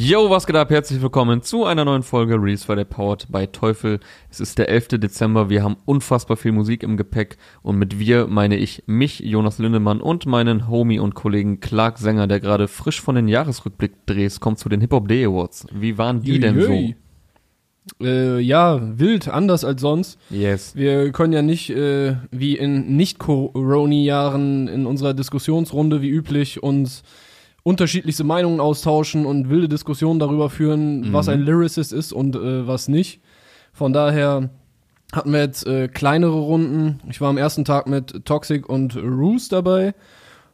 Yo, was geht ab? Herzlich willkommen zu einer neuen Folge Release Friday Powered by Teufel. Es ist der 11. Dezember, wir haben unfassbar viel Musik im Gepäck und mit wir meine ich mich, Jonas Lindemann und meinen Homie und Kollegen Clark Sänger, der gerade frisch von den Jahresrückblick drehst, kommt zu den Hip-Hop Day Awards. Wie waren die Jui, denn jui. Äh, ja, wild, anders als sonst. so? Yes. Wir können ja nicht äh, wie in Nicht-Corona-Jahren in unserer Diskussionsrunde wie üblich uns unterschiedlichste Meinungen austauschen und wilde Diskussionen darüber führen, Mhm. was ein Lyricist ist und äh, was nicht. Von daher hatten wir jetzt äh, kleinere Runden. Ich war am ersten Tag mit Toxic und Roos dabei.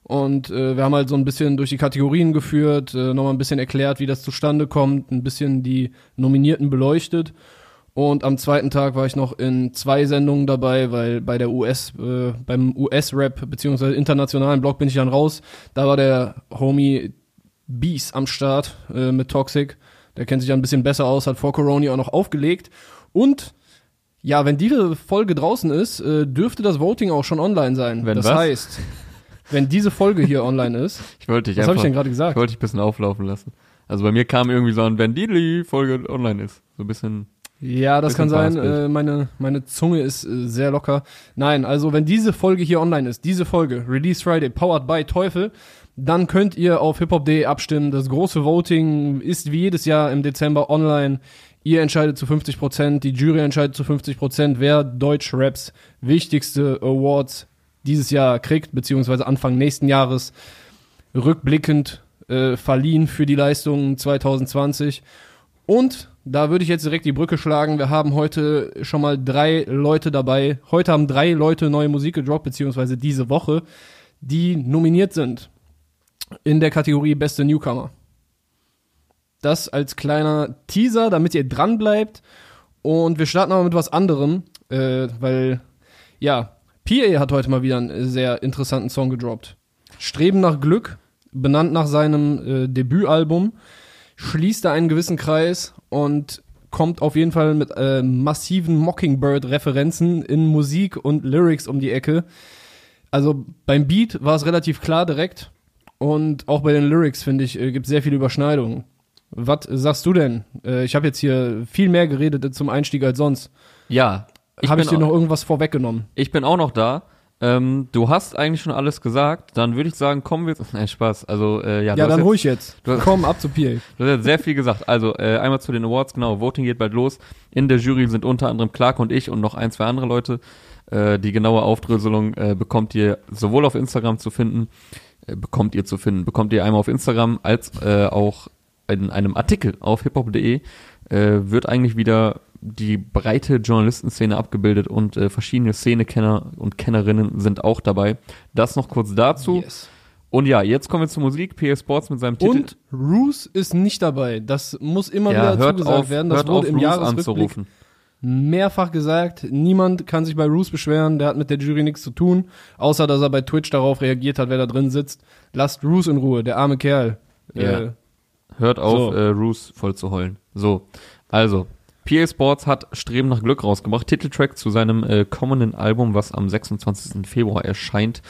Und äh, wir haben halt so ein bisschen durch die Kategorien geführt, äh, nochmal ein bisschen erklärt, wie das zustande kommt, ein bisschen die Nominierten beleuchtet. Und am zweiten Tag war ich noch in zwei Sendungen dabei, weil bei der US, äh, beim US-Rap beziehungsweise internationalen Blog bin ich dann raus. Da war der Homie Beast am Start äh, mit Toxic. Der kennt sich ja ein bisschen besser aus, hat vor Corona auch noch aufgelegt. Und ja, wenn diese Folge draußen ist, äh, dürfte das Voting auch schon online sein. Wenn das was? heißt, wenn diese Folge hier online ist, Ich wollte dich was habe ich denn gerade ich gesagt? wollte dich ein bisschen auflaufen lassen. Also bei mir kam irgendwie so ein, wenn die Folge online ist. So ein bisschen, Ja, das kann sein. Äh, meine, meine Zunge ist äh, sehr locker. Nein, also wenn diese Folge hier online ist, diese Folge, Release Friday, powered by Teufel, dann könnt ihr auf hiphop.de abstimmen. Das große Voting ist wie jedes Jahr im Dezember online. Ihr entscheidet zu 50 Prozent, die Jury entscheidet zu 50 Prozent, wer Deutsch-Raps wichtigste Awards dieses Jahr kriegt, beziehungsweise Anfang nächsten Jahres rückblickend äh, verliehen für die Leistungen 2020. Und da würde ich jetzt direkt die Brücke schlagen. Wir haben heute schon mal drei Leute dabei. Heute haben drei Leute neue Musik gedroppt, beziehungsweise diese Woche, die nominiert sind in der Kategorie Beste Newcomer. Das als kleiner Teaser, damit ihr dran bleibt. Und wir starten aber mit was anderem, äh, weil, ja, PA hat heute mal wieder einen sehr interessanten Song gedroppt. Streben nach Glück, benannt nach seinem äh, Debütalbum, schließt da einen gewissen Kreis und kommt auf jeden Fall mit äh, massiven Mockingbird-Referenzen in Musik und Lyrics um die Ecke. Also beim Beat war es relativ klar direkt und auch bei den Lyrics, finde ich, äh, gibt es sehr viele Überschneidungen. Was sagst du denn? Äh, ich habe jetzt hier viel mehr geredet zum Einstieg als sonst. ja. Habe ich dir noch irgendwas vorweggenommen? Ich bin auch noch da. Ähm, du hast eigentlich schon alles gesagt. Dann würde ich sagen, kommen wir. Nein, Spaß. Also, äh, ja, Ja, dann jetzt, ruhig jetzt. du hast- Komm, ab zu PA. Du hast jetzt sehr viel gesagt. Also, äh, einmal zu den Awards, genau. Voting geht bald los. In der Jury sind unter anderem Clark und ich und noch ein, zwei andere Leute. Äh, die genaue Aufdröselung äh, bekommt ihr sowohl auf Instagram zu finden, äh, bekommt ihr zu finden, bekommt ihr einmal auf Instagram als äh, auch in einem Artikel auf hiphop.de. Äh, wird eigentlich wieder die breite Journalistenszene abgebildet und äh, verschiedene Szenekenner und Kennerinnen sind auch dabei. Das noch kurz dazu. Yes. Und ja, jetzt kommen wir zur Musik. PS Sports mit seinem Titel. Und Roos ist nicht dabei. Das muss immer ja, wieder hört zugesagt auf, werden. Das hört wurde auf, im Roos Jahresrückblick anzurufen. mehrfach gesagt. Niemand kann sich bei Roos beschweren. Der hat mit der Jury nichts zu tun, außer dass er bei Twitch darauf reagiert hat, wer da drin sitzt. Lasst Roos in Ruhe, der arme Kerl. Ja. Äh, Hört auf, So. äh, Roos voll zu heulen. So, also, PA Sports hat Streben nach Glück rausgebracht. Titeltrack zu seinem äh, kommenden Album, was am 26. Februar erscheint.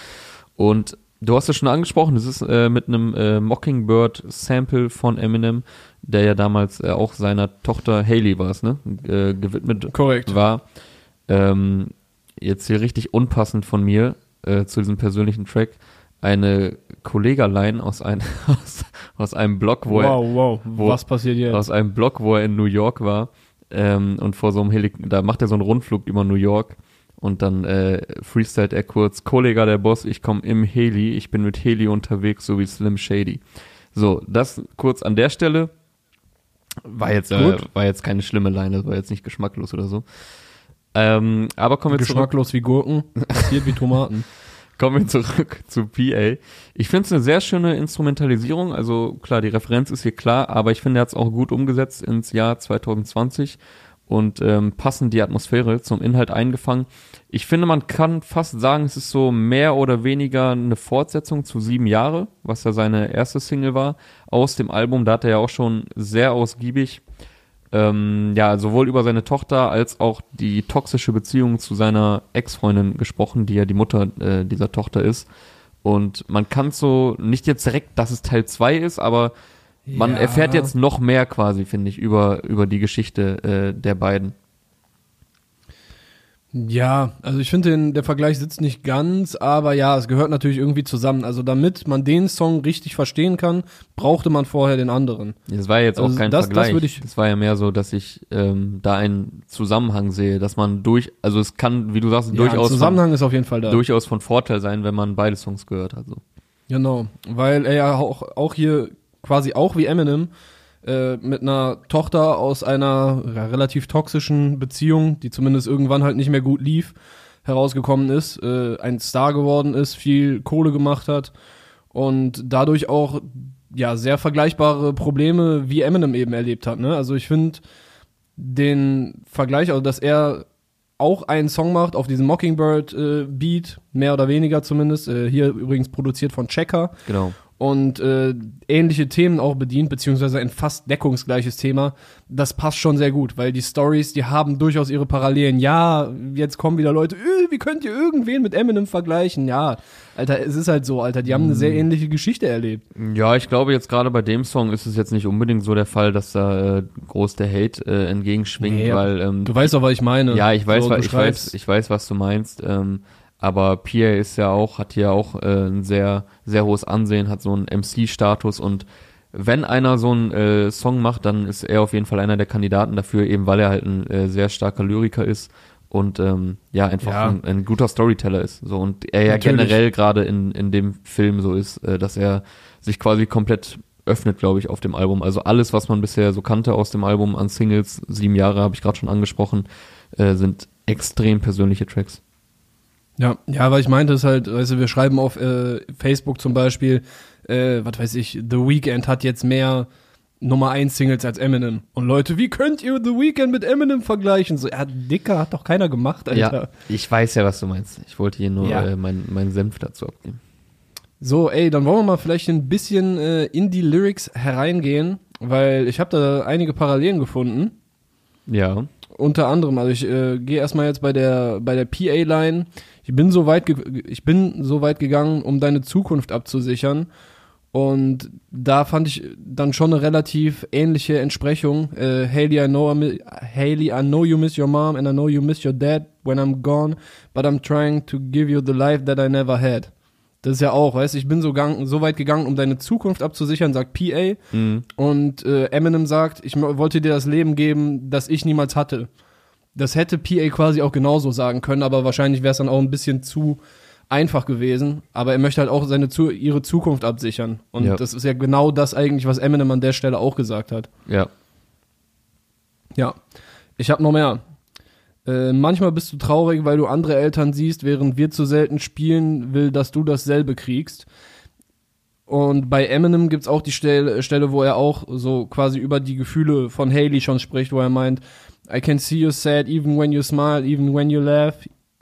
Und du hast es schon angesprochen, es ist äh, mit einem äh, Mockingbird-Sample von Eminem, der ja damals äh, auch seiner Tochter Haley war es, ne? Äh, gewidmet korrekt. war. Ähm, jetzt hier richtig unpassend von mir äh, zu diesem persönlichen Track. Eine Kollegerlein aus, ein, aus, aus einem Blog, wo er Wow, wow. wo- Was passiert jetzt? aus einem Blog, wo er in New York war ähm, und vor so einem Heli da macht er so einen Rundflug über New York und dann äh, freestylt er kurz, Kollega der Boss, ich komme im Heli, ich bin mit Heli unterwegs, so wie Slim Shady. So, das kurz an der Stelle. War jetzt, äh, Gut. war jetzt keine schlimme Line, das war jetzt nicht geschmacklos oder so. Ähm, aber kommen wir zurück Geschmacklos wie Gurken, passiert wie Tomaten. Kommen wir zurück zu PA. Ich finde es eine sehr schöne Instrumentalisierung. Also klar, die Referenz ist hier klar, aber ich finde, er hat es auch gut umgesetzt ins Jahr 2020 und ähm, passend die Atmosphäre zum Inhalt eingefangen. Ich finde, man kann fast sagen, es ist so mehr oder weniger eine Fortsetzung zu sieben Jahre, was ja seine erste Single war, aus dem Album. Da hat er ja auch schon sehr ausgiebig ähm, ja, sowohl über seine Tochter als auch die toxische Beziehung zu seiner Ex-Freundin gesprochen, die ja die Mutter äh, dieser Tochter ist. Und man kann so nicht jetzt direkt, dass es Teil 2 ist, aber Man Ja. erfährt jetzt noch mehr quasi, finde ich, über, über die Geschichte äh, der beiden. Ja, also ich finde, den- der Vergleich sitzt nicht ganz, aber ja, es gehört natürlich irgendwie zusammen. Also damit man den Song richtig verstehen kann, brauchte man vorher den anderen. Das war jetzt auch Also kein das- das Vergleich. würde ich- das war ja mehr so, dass ich ähm, da einen Zusammenhang sehe, dass man durch, also es kann, wie du sagst, Ja, durchaus, von, Zusammenhang ist auf jeden Fall da. durchaus von Vorteil sein, wenn man beide Songs gehört hat. So. Genau, weil er ja auch, auch hier quasi auch wie Eminem äh, mit einer Tochter aus einer ja, relativ toxischen Beziehung, die zumindest irgendwann halt nicht mehr gut lief, herausgekommen ist, äh, ein Star geworden ist, viel Kohle gemacht hat und dadurch auch ja sehr vergleichbare Probleme wie Eminem eben erlebt hat. Ne? Also ich finde den Vergleich, also dass er auch einen Song macht auf diesem Mockingbird äh, Beat, mehr oder weniger zumindest, äh, hier übrigens produziert von Checker Genau. Und äh, ähnliche Themen auch bedient, beziehungsweise ein fast deckungsgleiches Thema, das passt schon sehr gut, weil die Stories, die haben durchaus ihre Parallelen. Ja, jetzt kommen wieder Leute, äh, wie könnt ihr irgendwen mit Eminem vergleichen? Ja, Alter, es ist halt so, Alter, die haben eine sehr ähnliche Geschichte erlebt. Ja, ich glaube jetzt gerade bei dem Song ist es jetzt nicht unbedingt so der Fall, dass da äh, groß der Hate äh, entgegenschwingt, Nee, weil ähm, Du weißt doch, was ich meine. ja, ich weiß, so, wa- du ich weiß, ich weiß, was du meinst. Ähm, aber Pierre ist ja auch, hat hier auch äh, ein sehr, sehr hohes Ansehen, hat so einen MC-Status und wenn einer so einen äh, Song macht, dann ist er auf jeden Fall einer der Kandidaten dafür, eben weil er halt ein äh, sehr starker Lyriker ist und ähm, ja einfach Ja. Ein, ein guter Storyteller ist. So und er ja Natürlich. generell gerade in in dem Film so ist, äh, dass er sich quasi komplett öffnet, glaube ich, auf dem Album. Also alles, was man bisher so kannte aus dem Album an Singles, sieben Jahre habe ich gerade schon angesprochen, äh, sind extrem persönliche Tracks. Ja, ja, weil ich meinte es halt, weißt du, wir schreiben auf äh, Facebook zum Beispiel, äh, was weiß ich, The Weeknd hat jetzt mehr Nummer 1 Singles als Eminem. Und Leute, wie könnt ihr The Weeknd mit Eminem vergleichen? So, ja, Dicker hat doch keiner gemacht, Alter. Ja, ich weiß ja, was du meinst. Ich wollte hier nur Ja. äh, meinen mein Senf dazu abgeben. So, ey, dann wollen wir mal vielleicht ein bisschen äh, in die Lyrics hereingehen, weil ich habe da einige Parallelen gefunden. Ja, Unter anderem, also ich äh, gehe erstmal jetzt bei der bei der PA-Line. Ich bin so weit ich bin so weit gegangen, um deine Zukunft abzusichern. Und da fand ich dann schon eine relativ ähnliche Entsprechung. Äh, Haley, I know I Haley, I know you miss your mom and I know you miss your dad when I'm gone, but I'm trying to give you the life that I never had. Das ist ja auch, weißt du, ich bin so, gang, so weit gegangen, um deine Zukunft abzusichern, sagt PA. mhm. Und äh, Eminem sagt, ich wollte dir das Leben geben, das ich niemals hatte. Das hätte PA quasi auch genauso sagen können, aber wahrscheinlich wäre es dann auch ein bisschen zu einfach gewesen. Aber er möchte halt auch seine zu ihre Zukunft absichern. Und Ja. das ist ja genau das eigentlich, was Eminem an der Stelle auch gesagt hat. ja, Ja, ich habe noch mehr. Äh, manchmal bist du traurig, weil du andere Eltern siehst, während wir zu selten spielen, will, dass du dasselbe kriegst. Und bei Eminem gibt's auch die Stelle, Stelle, wo er auch so quasi über die Gefühle von Haley schon spricht, wo er meint, I can see you sad even when you smile, even when you laugh.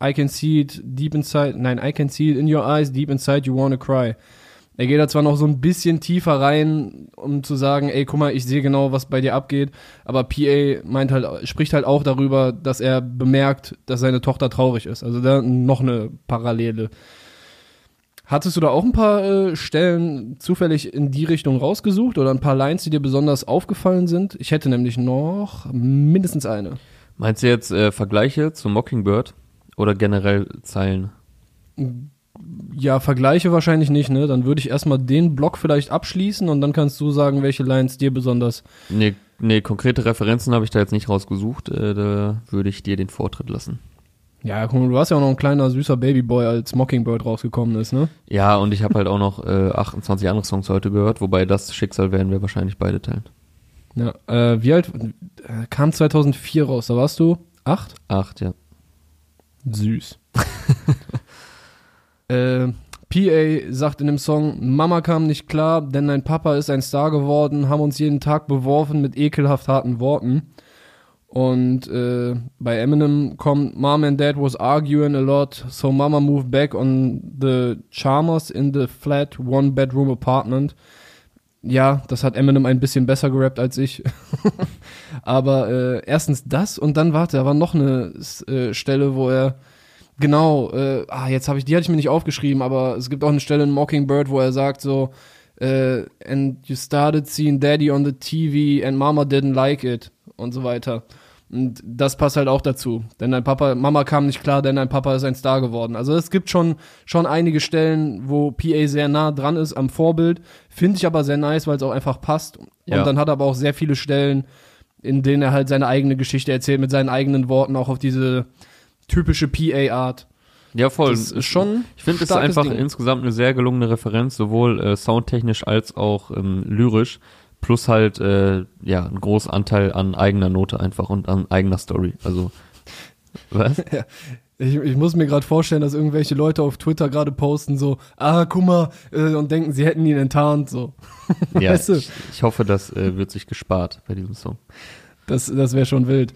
I can see it deep inside, nein, I can see it in your eyes, deep inside you wanna cry. Er geht da zwar noch so ein bisschen tiefer rein, um zu sagen, ey, guck mal, ich sehe genau, was bei dir abgeht, aber PA meint halt, spricht halt auch darüber, dass er bemerkt, dass seine Tochter traurig ist. Also da noch eine Parallele. Hattest du da auch ein paar äh, Stellen zufällig in die Richtung rausgesucht oder ein paar Lines, die dir besonders aufgefallen sind? Ich hätte nämlich noch mindestens eine. Meinst du jetzt äh, Vergleiche zu Mockingbird oder generell Zeilen? Ja, Vergleiche wahrscheinlich nicht, ne? Dann würde ich erstmal den Block vielleicht abschließen und dann kannst du sagen, welche Lines dir besonders. Nee, nee, konkrete Referenzen habe ich da jetzt nicht rausgesucht. Äh, da würde ich dir den Vortritt lassen. Ja, guck mal, du warst ja auch noch ein kleiner süßer Babyboy, als Mockingbird rausgekommen ist, ne? Ja, und ich habe halt auch noch äh, 28 andere Songs heute gehört, wobei das Schicksal werden wir wahrscheinlich beide teilen. Ja, äh, wie alt? Äh, kam 2004 raus, da warst du acht? Acht, ja. Süß. äh, PA sagt in dem Song, Mama kam nicht klar, denn dein Papa ist ein Star geworden, haben uns jeden Tag beworfen mit ekelhaft harten Worten. Und äh, bei Eminem kommt, Mom and Dad was arguing a lot, so Mama moved back on the Charmers in the flat one-bedroom apartment. Ja, das hat Eminem ein bisschen besser gerappt als ich. Aber äh, erstens das und dann warte, da war noch eine äh, Stelle, wo er genau, äh, ah, jetzt habe ich, die hatte ich mir nicht aufgeschrieben, aber es gibt auch eine Stelle in Mockingbird, wo er sagt so, äh, and you started seeing Daddy on the TV and Mama didn't like it und so weiter. Und das passt halt auch dazu. Denn dein Papa, Mama kam nicht klar, denn dein Papa ist ein Star geworden. Also es gibt schon, schon einige Stellen, wo PA sehr nah dran ist am Vorbild. Finde ich aber sehr nice, weil es auch einfach passt. Und Ja. dann hat er aber auch sehr viele Stellen, in denen er halt seine eigene Geschichte erzählt, mit seinen eigenen Worten, auch auf diese typische PA-Art. Ja, voll. Das ist schon Ich finde, es ist einfach Ding. insgesamt eine sehr gelungene Referenz, sowohl äh, soundtechnisch als auch ähm, lyrisch. Plus halt, äh, ja, ein großer Anteil an eigener Note einfach und an eigener Story. Also, was? Ich, ich muss mir gerade vorstellen, dass irgendwelche Leute auf Twitter gerade posten so, ah, guck mal, äh, und denken, sie hätten ihn enttarnt, so. Ja, Weißt du? ich, ich hoffe, das äh, wird sich gespart bei diesem Song. Das, das wäre schon wild.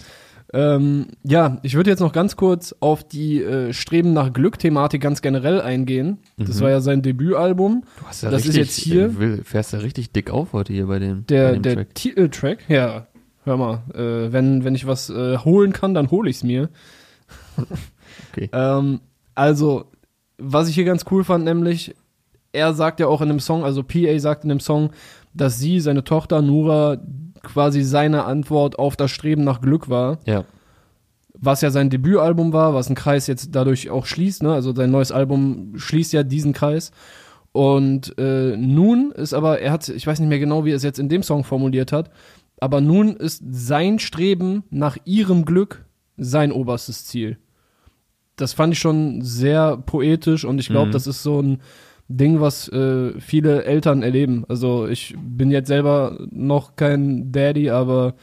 Ähm, ja, ich würde jetzt noch ganz kurz auf die äh, Streben nach Glück-Thematik ganz generell eingehen. Das Mhm. war ja sein Debütalbum. Du hast ja Das ist richtig, jetzt hier- äh, will, fährst ja richtig dick auf heute hier bei dem, bei Der, dem der Track. Titeltrack, ja, hör mal, äh, wenn, wenn ich was äh, holen kann, dann hole ich's mir. Okay. Ähm, also, was ich hier ganz cool fand, nämlich, er sagt ja auch in dem Song, also PA sagt in dem Song, dass sie, seine Tochter Nura, quasi seine Antwort auf das Streben nach Glück war. Ja, was ja sein Debütalbum war, was einen Kreis jetzt dadurch auch schließt, ne? Also sein neues Album schließt ja diesen Kreis. Und äh, nun ist aber, er hat, ich weiß nicht mehr genau, wie er es jetzt in dem Song formuliert hat, aber nun ist sein Streben nach ihrem Glück sein oberstes Ziel. Das fand ich schon sehr poetisch und ich glaube, Mhm. das ist so ein Ding, was äh, viele Eltern erleben. Also ich bin jetzt selber noch kein Daddy, aber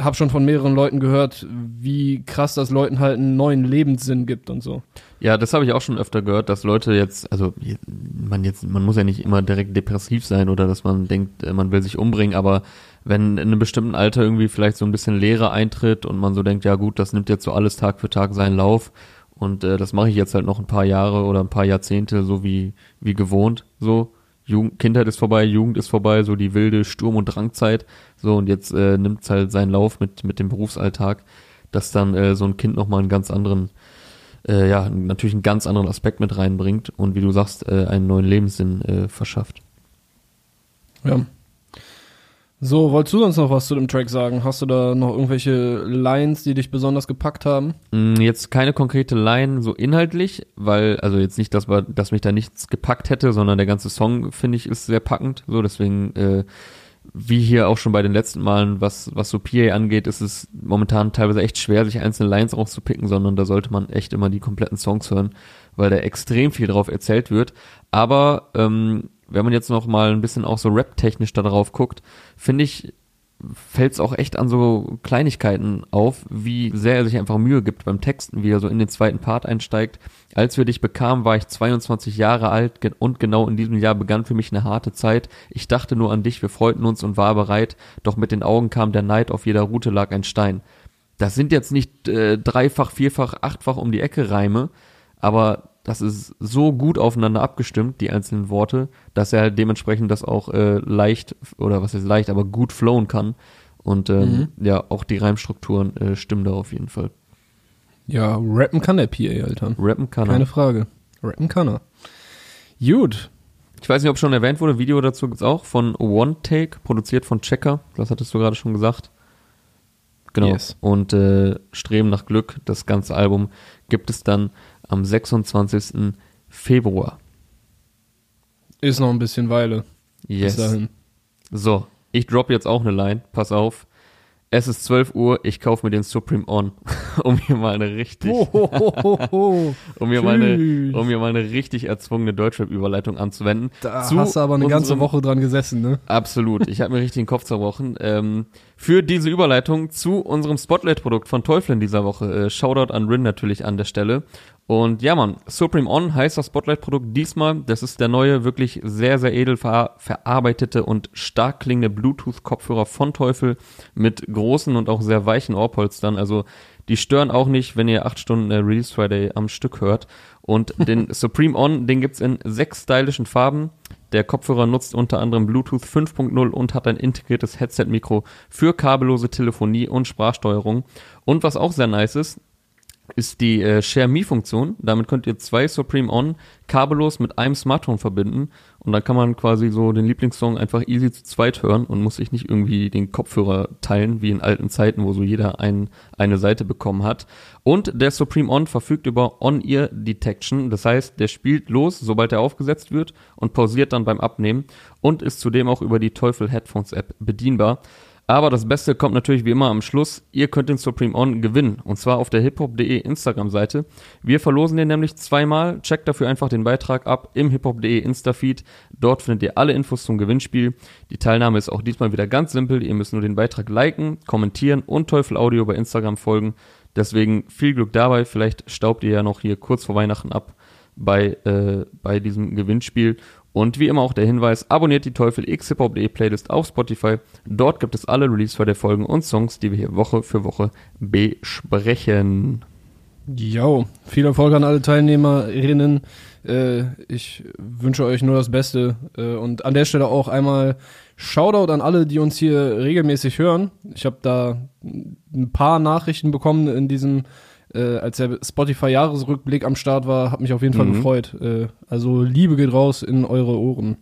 habe schon von mehreren Leuten gehört, wie krass das Leuten halt einen neuen Lebenssinn gibt und so. Ja, das habe ich auch schon öfter gehört, dass Leute jetzt, also man jetzt, man muss ja nicht immer direkt depressiv sein oder dass man denkt, äh, man will sich umbringen, aber wenn in einem bestimmten Alter irgendwie vielleicht so ein bisschen Leere eintritt und man so denkt, ja gut, das nimmt jetzt so alles Tag für Tag seinen Lauf und äh, das mache ich jetzt halt noch ein paar Jahre oder ein paar Jahrzehnte so wie wie gewohnt, so Jugend, Kindheit ist vorbei, Jugend ist vorbei, so die wilde Sturm- und Drangzeit, so und jetzt äh, nimmt halt seinen Lauf mit mit dem Berufsalltag, dass dann äh, so ein Kind noch mal einen ganz anderen äh, ja, natürlich einen ganz anderen Aspekt mit reinbringt und wie du sagst, äh, einen neuen Lebenssinn äh, verschafft. Ja. So, wolltest du sonst noch was zu dem Track sagen? Hast du da noch irgendwelche Lines, die dich besonders gepackt haben? Mm, Jetzt keine konkrete Line so inhaltlich, weil, also jetzt nicht, dass, dass mich da nichts gepackt hätte, sondern der ganze Song, finde ich, ist sehr packend. So, deswegen, äh, wie hier auch schon bei den letzten Malen, was, was so PA angeht, ist es momentan teilweise echt schwer, sich einzelne Lines rauszupicken, sondern da sollte man echt immer die kompletten Songs hören, weil da extrem viel drauf erzählt wird. Aber ähm, wenn man jetzt noch mal ein bisschen auch so rap-technisch da drauf guckt, finde ich, fällt es auch echt an so Kleinigkeiten auf, wie sehr er sich einfach Mühe gibt beim Texten, wie er so in den zweiten Part einsteigt. Als wir dich bekamen, war ich 22 Jahre alt und genau in diesem Jahr begann für mich eine harte Zeit. Ich dachte nur an dich, wir freuten uns und war bereit, doch mit den Augen kam der Neid, auf jeder Route lag ein Stein. Das sind jetzt nicht äh, dreifach, vierfach, achtfach um die Ecke Reime, aber das ist so gut aufeinander abgestimmt, die einzelnen Worte, dass er halt dementsprechend das auch äh, leicht, oder was ist leicht, aber gut flowen kann. Und ähm, ja, auch die Reimstrukturen äh, stimmen da auf jeden Fall. Ja, rappen kann der PA, Alter. Rappen kann er. Keine Frage. Rappen kann er. Gut. Ich weiß nicht, ob schon erwähnt wurde, Video dazu gibt's auch von One Take, produziert von Checker. Das hattest du gerade schon gesagt. Genau. Yes. Und äh, Streben nach Glück, das ganze Album, gibt es dann am 26. Februar. Ist noch ein bisschen Weile. Yes. Bis dahin. So, ich drop jetzt auch eine Line. Pass auf. Es ist 12 Uhr, ich kaufe mir den Supreme On, um hier mal eine richtig, um hier mal eine, um hier mal eine richtig erzwungene Deutschrap-Überleitung anzuwenden. Da Zu hast du aber eine ganze Woche dran gesessen, ne? Absolut. Ich habe mir richtig den Kopf zerbrochen. Ähm, für diese Überleitung zu unserem Spotlight-Produkt von Teufel in dieser Woche. Äh, Shoutout an Rin natürlich an der Stelle. Und ja, Mann, Supreme On heißt das Spotlight-Produkt diesmal. Das ist der neue, wirklich sehr, sehr edel ver verarbeitete und stark klingende Bluetooth-Kopfhörer von Teufel mit großen und auch sehr weichen Ohrpolstern. Also die stören auch nicht, wenn ihr acht Stunden äh, Release Friday am Stück hört. Und den Supreme On, den gibt's in sechs stylischen Farben. Der Kopfhörer nutzt unter anderem Bluetooth 5.0 und hat ein integriertes Headset-Mikro für kabellose Telefonie und Sprachsteuerung. Und was auch sehr nice ist, ist die äh, Share Me-Funktion. Damit könnt ihr zwei Supreme On kabellos mit einem Smartphone verbinden und dann kann man quasi so den Lieblingssong einfach easy zu zweit hören und muss sich nicht irgendwie den Kopfhörer teilen, wie in alten Zeiten, wo so jeder ein, eine Seite bekommen hat. Und der Supreme On verfügt über On-Ear Detection. Das heißt, der spielt los, sobald er aufgesetzt wird und pausiert dann beim Abnehmen und ist zudem auch über die Teufel Headphones App bedienbar. Aber das Beste kommt natürlich wie immer am Schluss. Ihr könnt den Supreme On gewinnen. Und zwar auf der hiphop.de Instagram-Seite. Wir verlosen den nämlich zweimal. Checkt dafür einfach den Beitrag ab im hiphop.de Insta-Feed. Dort findet ihr alle Infos zum Gewinnspiel. Die Teilnahme ist auch diesmal wieder ganz simpel. Ihr müsst nur den Beitrag liken, kommentieren und Teufel Audio bei Instagram folgen. Deswegen viel Glück dabei. Vielleicht staubt ihr ja noch hier kurz vor Weihnachten ab bei, äh, bei diesem Gewinnspiel. Und wie immer auch der Hinweis, abonniert die Teufel X Hip Hop Playlist auf Spotify. Dort gibt es alle Release für der Folgen und Songs, die wir hier Woche für Woche besprechen. Jo, viel Erfolg an alle Teilnehmerinnen. Äh, ich wünsche euch nur das Beste. Äh, und an der Stelle auch einmal Shoutout an alle, die uns hier regelmäßig hören. Ich habe da ein paar Nachrichten bekommen in diesem äh, als der Spotify-Jahresrückblick am Start war, hat mich auf jeden Fall mhm. gefreut. Äh, also Liebe geht raus in eure Ohren.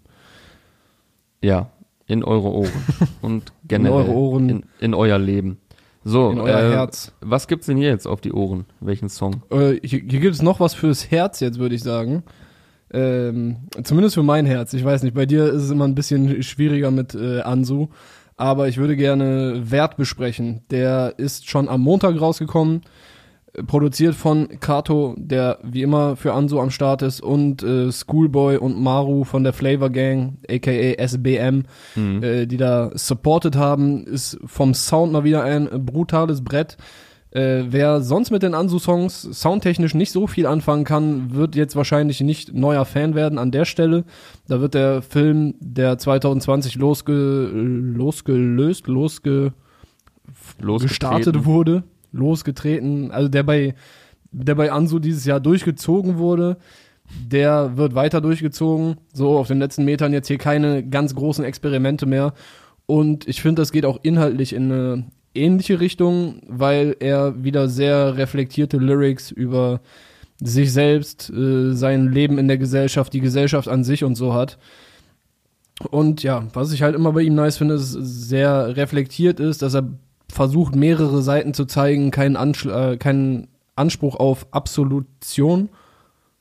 Ja, in eure Ohren. Und generell. In eure Ohren. In, in euer Leben. So, in euer äh, Herz. Was gibt's denn hier jetzt auf die Ohren? Welchen Song? Äh, hier, hier gibt es noch was fürs Herz jetzt, würde ich sagen. Ähm, zumindest für mein Herz. Ich weiß nicht, bei dir ist es immer ein bisschen schwieriger mit äh, Ansu. Aber ich würde gerne Wert besprechen. Der ist schon am Montag rausgekommen produziert von Kato, der wie immer für Anso am Start ist, und äh, Schoolboy und Maru von der Flavor Gang, aka SBM, mhm. äh, die da supported haben, ist vom Sound mal wieder ein brutales Brett. Äh, wer sonst mit den Ansu-Songs soundtechnisch nicht so viel anfangen kann, wird jetzt wahrscheinlich nicht neuer Fan werden an der Stelle. Da wird der Film, der 2020 losge losgelöst, losge gestartet wurde, losgetreten, also der bei, der bei Ansu dieses Jahr durchgezogen wurde, der wird weiter durchgezogen. So, auf den letzten Metern jetzt hier keine ganz großen Experimente mehr. Und ich finde, das geht auch inhaltlich in eine ähnliche Richtung, weil er wieder sehr reflektierte Lyrics über sich selbst, äh, sein Leben in der Gesellschaft, die Gesellschaft an sich und so hat. Und ja, was ich halt immer bei ihm nice finde, ist sehr reflektiert ist, dass er versucht, mehrere Seiten zu zeigen, keinen, Anschl äh, keinen Anspruch auf Absolution,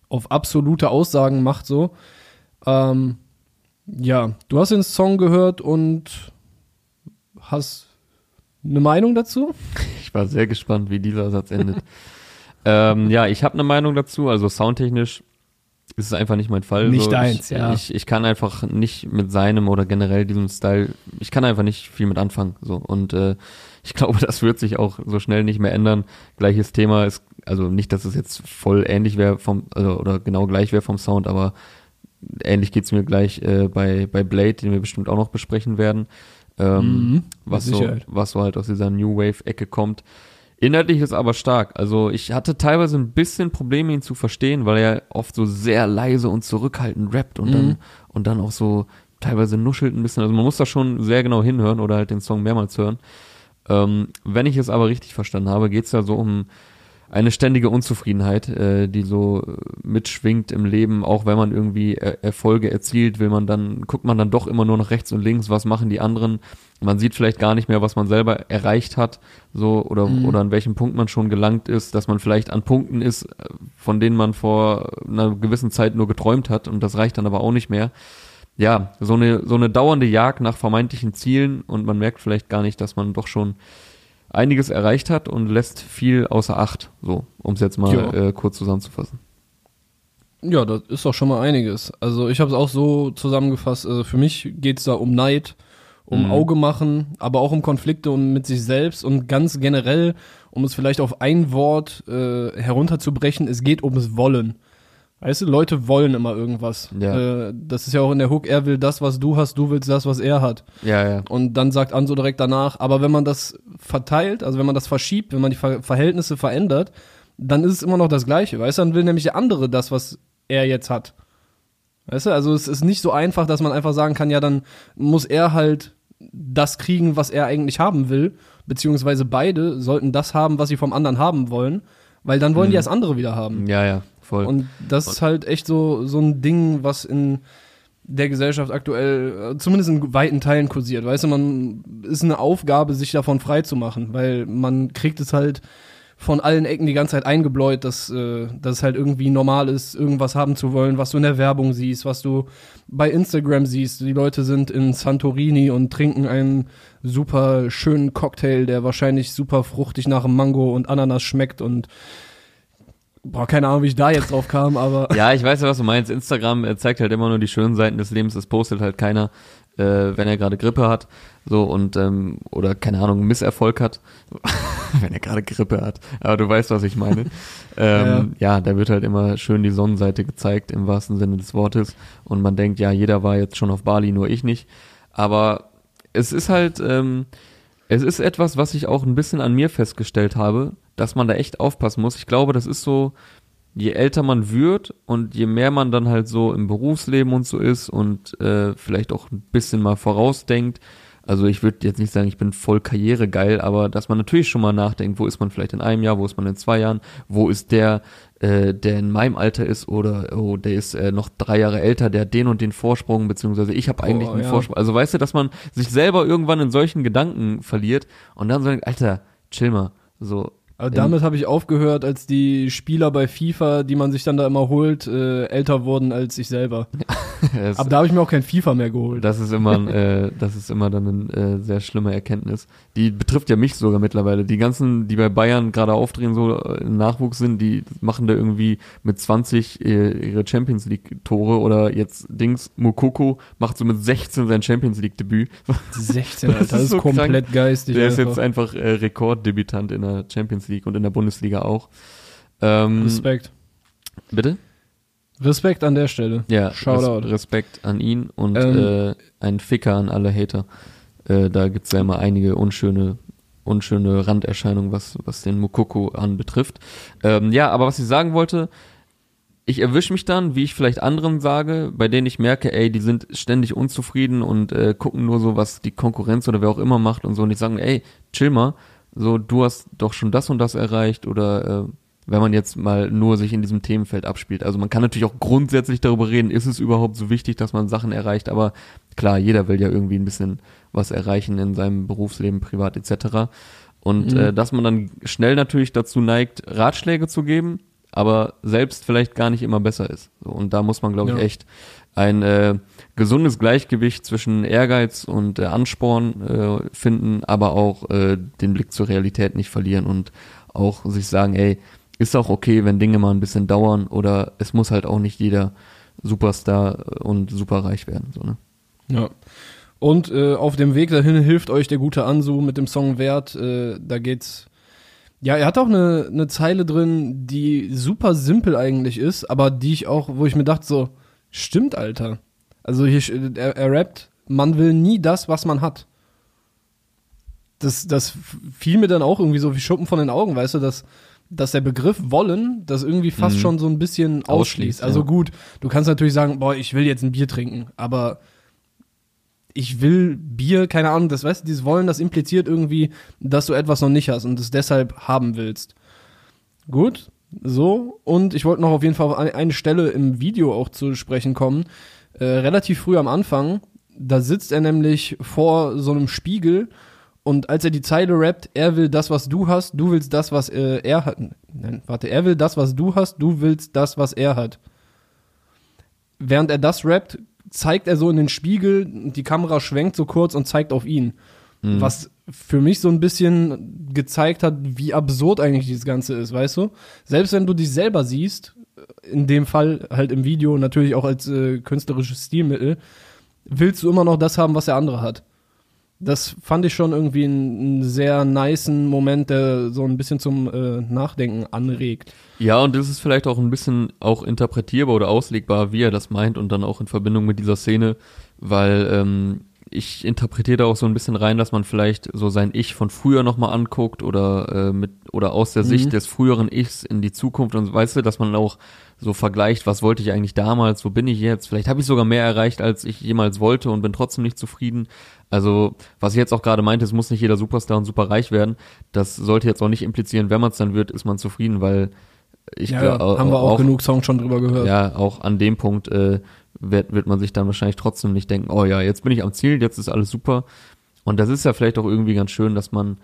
auf absolute Aussagen macht so. Ähm, ja, du hast den Song gehört und hast eine Meinung dazu? Ich war sehr gespannt, wie dieser Satz endet. ähm, ja, ich habe eine Meinung dazu. Also soundtechnisch ist es einfach nicht mein Fall. Nicht so, deins, ich, ja. Ich, ich kann einfach nicht mit seinem oder generell diesem Style, ich kann einfach nicht viel mit anfangen. So und äh, ich glaube, das wird sich auch so schnell nicht mehr ändern. Gleiches Thema ist, also nicht, dass es jetzt voll ähnlich wäre vom, also, oder genau gleich wäre vom Sound, aber ähnlich geht's mir gleich äh, bei, bei Blade, den wir bestimmt auch noch besprechen werden. Ähm, mhm, was, so, was so halt aus dieser New Wave-Ecke kommt. Inhaltlich ist aber stark. Also ich hatte teilweise ein bisschen Probleme, ihn zu verstehen, weil er oft so sehr leise und zurückhaltend rappt und mhm. dann und dann auch so teilweise nuschelt ein bisschen. Also man muss da schon sehr genau hinhören oder halt den Song mehrmals hören. Ähm, wenn ich es aber richtig verstanden habe, geht es ja so um eine ständige Unzufriedenheit, äh, die so äh, mitschwingt im Leben, auch wenn man irgendwie er Erfolge erzielt, will man dann, guckt man dann doch immer nur nach rechts und links, was machen die anderen. Man sieht vielleicht gar nicht mehr, was man selber erreicht hat, so oder mhm. oder an welchem Punkt man schon gelangt ist, dass man vielleicht an Punkten ist, äh, von denen man vor einer gewissen Zeit nur geträumt hat und das reicht dann aber auch nicht mehr ja, so eine, so eine dauernde Jagd nach vermeintlichen Zielen und man merkt vielleicht gar nicht, dass man doch schon einiges erreicht hat und lässt viel außer Acht, so, um es jetzt mal äh, kurz zusammenzufassen. Ja, das ist doch schon mal einiges. Also ich habe es auch so zusammengefasst, also für mich geht es da um Neid, um mhm. Auge machen, aber auch um Konflikte und mit sich selbst und ganz generell, um es vielleicht auf ein Wort äh, herunterzubrechen, es geht ums Wollen. Weißt du, Leute wollen immer irgendwas. Ja. Äh, das ist ja auch in der Hook, er will das, was du hast, du willst das, was er hat. Ja, ja. Und dann sagt Anso direkt danach, aber wenn man das verteilt, also wenn man das verschiebt, wenn man die Ver Verhältnisse verändert, dann ist es immer noch das Gleiche, weißt du? Dann will nämlich der andere das, was er jetzt hat. Weißt du, also es ist nicht so einfach, dass man einfach sagen kann, ja, dann muss er halt das kriegen, was er eigentlich haben will, beziehungsweise beide sollten das haben, was sie vom anderen haben wollen Weil dann wollen Mhm. die das andere wieder haben. Ja, ja, voll. Und das ist halt echt so, so ein Ding, was in der Gesellschaft aktuell, äh, zumindest in weiten Teilen kursiert. Weißt du, man ist eine Aufgabe, sich davon frei zu machen, weil man kriegt es halt von allen Ecken die ganze Zeit eingebläut, dass, äh, dass es halt irgendwie normal ist, irgendwas haben zu wollen, was du in der Werbung siehst, was du bei Instagram siehst. Die Leute sind in Santorini und trinken einen super schönen Cocktail, der wahrscheinlich super fruchtig nach Mango und Ananas schmeckt und boah, keine Ahnung, wie ich da jetzt drauf kam, aber Ja, ich weiß ja, was du meinst. Instagram äh, zeigt halt immer nur die schönen Seiten des Lebens. Das postet halt keiner, äh, wenn er gerade Grippe hat. So und ähm, oder keine Ahnung, Misserfolg hat. wenn er gerade Grippe hat. Aber du weißt, was ich meine. ähm, ja. da wird halt immer schön die Sonnenseite gezeigt, im wahrsten Sinne des Wortes. Und man denkt, ja, jeder war jetzt schon auf Bali, nur ich nicht. Aber es ist halt, ähm, es ist etwas, was ich auch ein bisschen an mir festgestellt habe, dass man da echt aufpassen muss. Ich glaube, das ist so, je älter man wird und je mehr man dann halt so im Berufsleben und so ist und äh, vielleicht auch ein bisschen mal vorausdenkt. Also ich würde jetzt nicht sagen, ich bin voll karrieregeil, aber dass man natürlich schon mal nachdenkt, wo ist man vielleicht in einem Jahr, wo ist man in zwei Jahren, wo ist der, äh, der in meinem Alter ist oder oh, der ist äh, noch drei Jahre älter, der hat den und den Vorsprung, beziehungsweise ich habe eigentlich einen ja. Vorsprung. Also weißt du, dass man sich selber irgendwann in solchen Gedanken verliert und dann so denkt, Alter, chill mal. So, Aber damit habe ich aufgehört, als die Spieler bei FIFA, die man sich dann da immer holt, äh, älter wurden als ich selber. Aber da habe ich mir auch kein FIFA mehr geholt. Das ist immer, ein, äh, das ist immer dann eine äh, sehr schlimme Erkenntnis. Die betrifft ja mich sogar mittlerweile. Die ganzen, die bei Bayern gerade aufdrehen, so äh, im Nachwuchs sind, die machen da irgendwie mit 20 äh, ihre Champions League Tore oder jetzt Dings Mokoko macht so mit 16 sein Champions League Debüt. 16, Das Alter, das ist ist, so komplett geistig. Der ist einfach. jetzt einfach äh, Rekorddebütant in der Champions League und in der Bundesliga auch. Ähm, Respekt. bitte? Respekt an der Stelle. Ja, Shoutout. Res Respekt an ihn und Ähm, äh, ein Ficker an alle Hater. Äh, da gibt's ja immer einige unschöne, unschöne Randerscheinungen, was, was den Mukoko anbetrifft. Ähm, ja, aber was ich sagen wollte, ich erwische mich dann, wie ich vielleicht anderen sage, bei denen ich merke, ey, die sind ständig unzufrieden und äh, gucken nur so, was die Konkurrenz oder wer auch immer macht und so. Und ich sage, ey, chill mal, so, du hast doch schon das und das erreicht oder äh, wenn man jetzt mal nur sich in diesem Themenfeld abspielt. Also man kann natürlich auch grundsätzlich darüber reden, ist es überhaupt so wichtig, dass man Sachen erreicht, aber klar, jeder will ja irgendwie ein bisschen was erreichen in seinem Berufsleben, privat etc. Und Mhm. äh, dass man dann schnell natürlich dazu neigt, Ratschläge zu geben, aber selbst vielleicht gar nicht immer besser ist. So, und da muss man, glaube ich, Ja. echt ein äh, gesundes Gleichgewicht zwischen Ehrgeiz und äh, Ansporn äh, finden, aber auch äh, den Blick zur Realität nicht verlieren und auch sich sagen, ey, ist auch okay, wenn Dinge mal ein bisschen dauern oder es muss halt auch nicht jeder Superstar und superreich werden. So, ne? Ja. Und äh, auf dem Weg dahin hilft euch der gute Ansu mit dem Song Wert. Äh, da geht's. Ja, er hat auch eine, eine Zeile drin, die super simpel eigentlich ist, aber die ich auch, wo ich mir dachte, so, stimmt, Alter. Also hier, er, er rappt, man will nie das, was man hat. Das, das fiel mir dann auch irgendwie so wie Schuppen von den Augen, weißt du, dass, dass der Begriff wollen das irgendwie fast Mhm. schon so ein bisschen ausschließt. Ausschließt, Also ja. gut, du kannst natürlich sagen, boah, ich will jetzt ein Bier trinken, aber ich will Bier, keine Ahnung, das weißt du, dieses Wollen, das impliziert irgendwie, dass du etwas noch nicht hast und es deshalb haben willst. Gut, so. Und ich wollte noch auf jeden Fall auf eine, eine Stelle im Video auch zu sprechen kommen. Äh, relativ früh am Anfang, da sitzt er nämlich vor so einem Spiegel und als er die Zeile rappt, er will das, was du hast, du willst das, was äh, er hat. Nein, warte, er will das, was du hast, du willst das, was er hat. Während er das rappt, zeigt er so in den Spiegel, die Kamera schwenkt so kurz und zeigt auf ihn. Mhm. Was für mich so ein bisschen gezeigt hat, wie absurd eigentlich dieses Ganze ist, weißt du? Selbst wenn du dich selber siehst, in dem Fall halt im Video, natürlich auch als äh, künstlerisches Stilmittel, willst du immer noch das haben, was der andere hat. Das fand ich schon irgendwie einen, sehr nicen Moment, der so ein bisschen zum äh, Nachdenken anregt. Ja, und das ist vielleicht auch ein bisschen auch interpretierbar oder auslegbar, wie er das meint und dann auch in Verbindung mit dieser Szene, weil ähm, ich interpretiere da auch so ein bisschen rein, dass man vielleicht so sein Ich von früher nochmal anguckt oder äh, mit oder aus der Mhm. Sicht des früheren Ichs in die Zukunft und weißt du, dass man auch so vergleicht, was wollte ich eigentlich damals, wo bin ich jetzt? Vielleicht habe ich sogar mehr erreicht, als ich jemals wollte und bin trotzdem nicht zufrieden. Also, was ich jetzt auch gerade meinte, es muss nicht jeder Superstar und superreich werden. Das sollte jetzt auch nicht implizieren, wenn man es dann wird, ist man zufrieden, weil ich ja, glaub, haben wir auch, genug Songs schon drüber gehört. ja, auch an dem Punkt äh, wird, wird man sich dann wahrscheinlich trotzdem nicht denken, oh ja, jetzt bin ich am Ziel, jetzt ist alles super. Und das ist ja vielleicht auch irgendwie ganz schön, dass man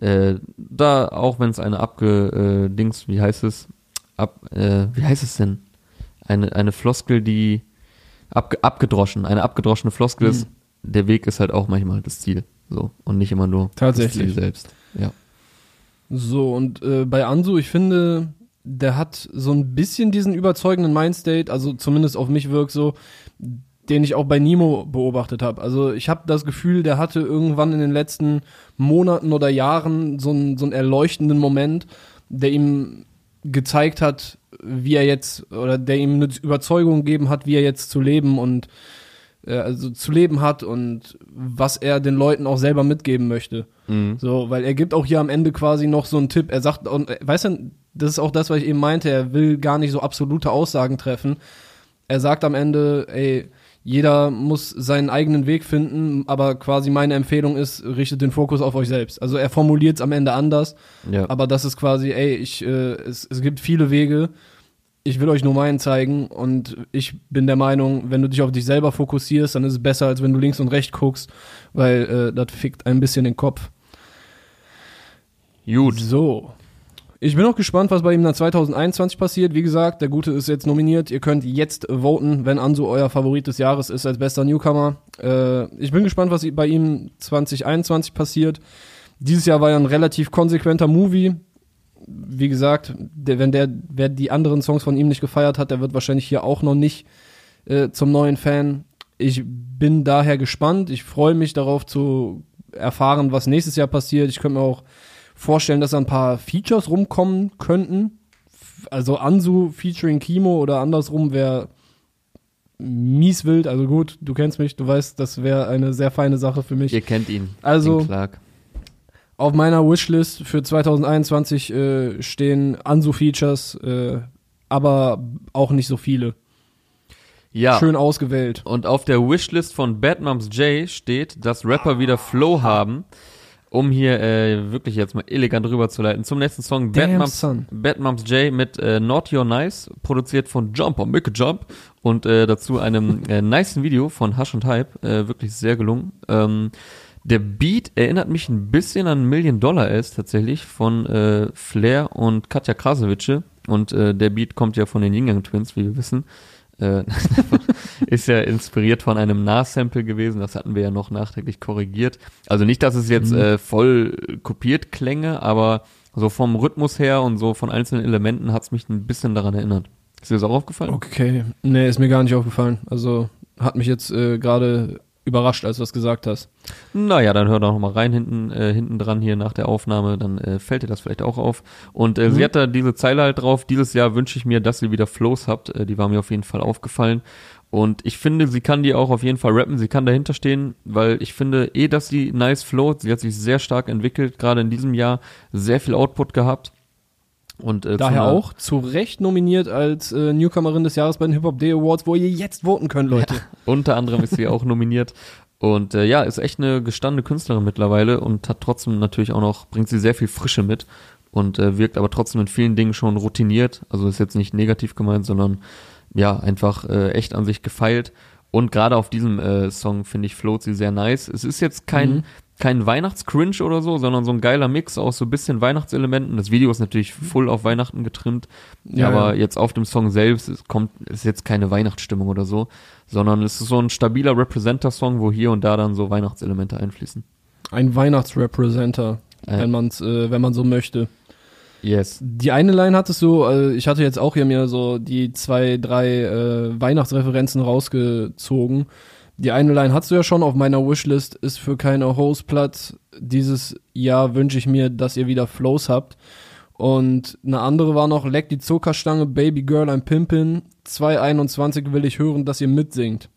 äh, da, auch wenn es eine abge, äh, Dings, wie heißt es, ab, äh, wie heißt es denn? Eine, eine Floskel, die abge, abgedroschen, eine abgedroschene Floskel ist, der Weg ist halt auch manchmal das Ziel. So. Und nicht immer nur Tatsächlich. das Ziel selbst. Ja. So, und äh, bei Ansu, ich finde, der hat so ein bisschen diesen überzeugenden Mindstate, also zumindest auf mich wirkt so, den ich auch bei Nemo beobachtet habe. Also ich habe das Gefühl, der hatte irgendwann in den letzten Monaten oder Jahren so einen, so einen erleuchtenden Moment, der ihm gezeigt hat, wie er jetzt, oder der ihm eine Überzeugung gegeben hat, wie er jetzt zu leben und äh, also zu leben hat und was er den Leuten auch selber mitgeben möchte. Mhm. So, weil er gibt auch hier am Ende quasi noch so einen Tipp. Er sagt, und äh, weißt du, das ist auch das, was ich eben meinte, er will gar nicht so absolute Aussagen treffen. Er sagt am Ende, ey, jeder muss seinen eigenen Weg finden, aber quasi meine Empfehlung ist, richtet den Fokus auf euch selbst. Also er formuliert es am Ende anders, Ja. aber das ist quasi, ey, ich, äh, es, es gibt viele Wege. Ich will euch nur meinen zeigen und ich bin der Meinung, wenn du dich auf dich selber fokussierst, dann ist es besser, als wenn du links und rechts guckst, weil äh, das fickt ein bisschen den Kopf. Gut. So. Ich bin auch gespannt, was bei ihm dann 2021 passiert. Wie gesagt, der Gute ist jetzt nominiert. Ihr könnt jetzt voten, wenn Ansu euer Favorit des Jahres ist als bester Newcomer. Äh, ich bin gespannt, was bei ihm 2021 passiert. Dieses Jahr war ja ein relativ konsequenter Movie. Wie gesagt, der, wenn der, wer die anderen Songs von ihm nicht gefeiert hat, der wird wahrscheinlich hier auch noch nicht äh, zum neuen Fan. Ich bin daher gespannt. Ich freue mich darauf zu erfahren, was nächstes Jahr passiert. Ich könnte mir auch vorstellen, dass da ein paar Features rumkommen könnten. Also Ansu featuring Kimo oder andersrum wäre mies wild. Also gut, du kennst mich, du weißt, das wäre eine sehr feine Sache für mich. Ihr kennt ihn. Also- Clark. Auf meiner Wishlist für 2021 äh, stehen Ansu-Features, äh, aber auch nicht so viele. Ja. Schön ausgewählt. Und auf der Wishlist von Bad Moms J steht, dass Rapper wieder Flow haben, um hier äh, wirklich jetzt mal elegant rüberzuleiten zum nächsten Song Bad Damn, Moms, son. Bad Moms J mit äh, Not Your Nice, produziert von Jumper, a Jump und äh, dazu einem äh, nicen Video von Hush und Hype, äh, wirklich sehr gelungen. Ähm, der Beat erinnert mich ein bisschen an Million Dollar S tatsächlich von äh, Flair und Katja Krasowitsche und äh, der Beat kommt ja von den Yin Yang Twins, wie wir wissen. Äh, ist ja inspiriert von einem Nas-Sample gewesen, das hatten wir ja noch nachträglich korrigiert. Also nicht, dass es jetzt äh, voll kopiert klänge, aber so vom Rhythmus her und so von einzelnen Elementen hat's mich ein bisschen daran erinnert. Ist dir das auch aufgefallen? Okay. Nee, ist mir gar nicht aufgefallen. Also hat mich jetzt äh, gerade überrascht, als du das gesagt hast. Naja, dann hör doch noch mal rein hinten, äh, hinten dran hier nach der Aufnahme, dann äh, fällt dir das vielleicht auch auf. Und äh, sie hat da diese Zeile halt drauf, dieses Jahr wünsche ich mir, dass ihr wieder Flows habt, äh, die war mir auf jeden Fall aufgefallen. Und ich finde, sie kann die auch auf jeden Fall rappen, sie kann dahinter stehen, weil ich finde eh, dass sie nice flowt, sie hat sich sehr stark entwickelt, gerade in diesem Jahr sehr viel Output gehabt. Und äh, Daher auch zu Recht nominiert als äh, Newcomerin des Jahres bei den Hip Hop Day Awards, wo ihr jetzt voten könnt, Leute. Unter anderem ist sie auch nominiert. Und äh, ja, ist echt eine gestandene Künstlerin mittlerweile und hat trotzdem natürlich auch noch, bringt sie sehr viel Frische mit und äh, wirkt aber trotzdem in vielen Dingen schon routiniert. Also ist jetzt nicht negativ gemeint, sondern ja, einfach äh, echt an sich gefeilt. Und gerade auf diesem äh, Song, finde ich, float sie sehr nice. Es ist jetzt kein, Mhm. Kein Weihnachtscringe oder so, sondern so ein geiler Mix aus so ein bisschen Weihnachtselementen. Das Video ist natürlich full auf Weihnachten getrimmt. Ja, aber ja. jetzt auf dem Song selbst es kommt, ist jetzt keine Weihnachtsstimmung oder so, sondern es ist so ein stabiler Representer-Song, wo hier und da dann so Weihnachtselemente einfließen. Ein Weihnachtsrepresenter, Ja. wenn man's, äh, wenn man so möchte. Yes. Die eine Line hattest du, äh, ich hatte jetzt auch hier mir so die zwei, drei äh, Weihnachtsreferenzen rausgezogen. Die eine Line hattest du ja schon auf meiner Wishlist, ist für keine Host Platz. Dieses Jahr wünsche ich mir, dass ihr wieder Flows habt. Und eine andere war noch, leck die Zuckerstange, Baby Girl, ein Pimpin. 221 will ich hören, dass ihr mitsingt.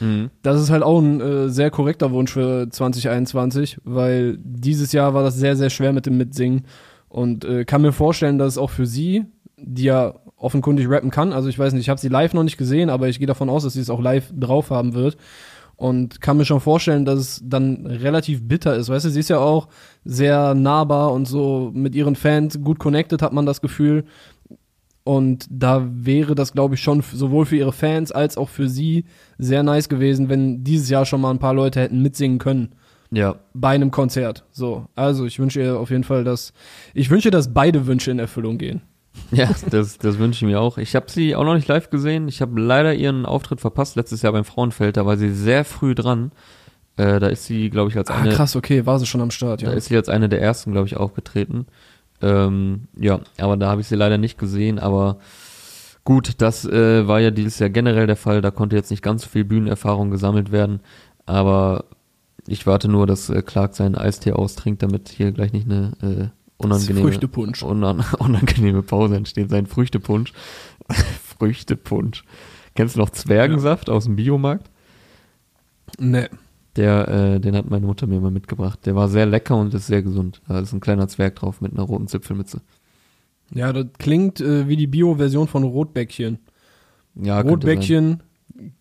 Mhm. Das ist halt auch ein äh, sehr korrekter Wunsch für 2021, weil dieses Jahr war das sehr, sehr schwer mit dem Mitsingen. Und äh, kann mir vorstellen, dass es auch für sie, die ja offenkundig rappen kann, also ich weiß nicht, ich habe sie live noch nicht gesehen, aber ich gehe davon aus, dass sie es auch live drauf haben wird. Und kann mir schon vorstellen, dass es dann relativ bitter ist. Weißt du, sie ist ja auch sehr nahbar und so mit ihren Fans gut connected, hat man das Gefühl. Und da wäre das, glaube ich, schon sowohl für ihre Fans als auch für sie sehr nice gewesen, wenn dieses Jahr schon mal ein paar Leute hätten mitsingen können Ja, bei einem Konzert. So, also ich wünsche ihr auf jeden Fall, dass ich wünsche, dass beide Wünsche in Erfüllung gehen. Ja, das, das wünsche ich mir auch. Ich habe sie auch noch nicht live gesehen. Ich habe leider ihren Auftritt verpasst letztes Jahr beim Frauenfeld. Da war sie sehr früh dran. Äh, da ist sie, glaube ich, als Ah, eine, krass, okay, war sie schon am Start, da ja. ist sie als eine der ersten, glaube ich, aufgetreten. Ähm, ja, aber da habe ich sie leider nicht gesehen. Aber gut, das äh, war ja dieses Jahr generell der Fall. Da konnte jetzt nicht ganz so viel Bühnenerfahrung gesammelt werden. Aber ich warte nur, dass äh, Clark seinen Eistee austrinkt, damit hier gleich nicht eine äh, unangenehme Früchtepunsch. unan unangenehme Pause entsteht. Sein Früchtepunsch. Früchtepunsch. Kennst du noch Zwergensaft aus dem Biomarkt? Nee. Der, äh, den hat meine Mutter mir mal mitgebracht. Der war sehr lecker und ist sehr gesund. Da ist ein kleiner Zwerg drauf mit einer roten Zipfelmütze. Ja, das klingt äh, wie die Bio-Version von Rotbäckchen. Ja. Rotbäckchen,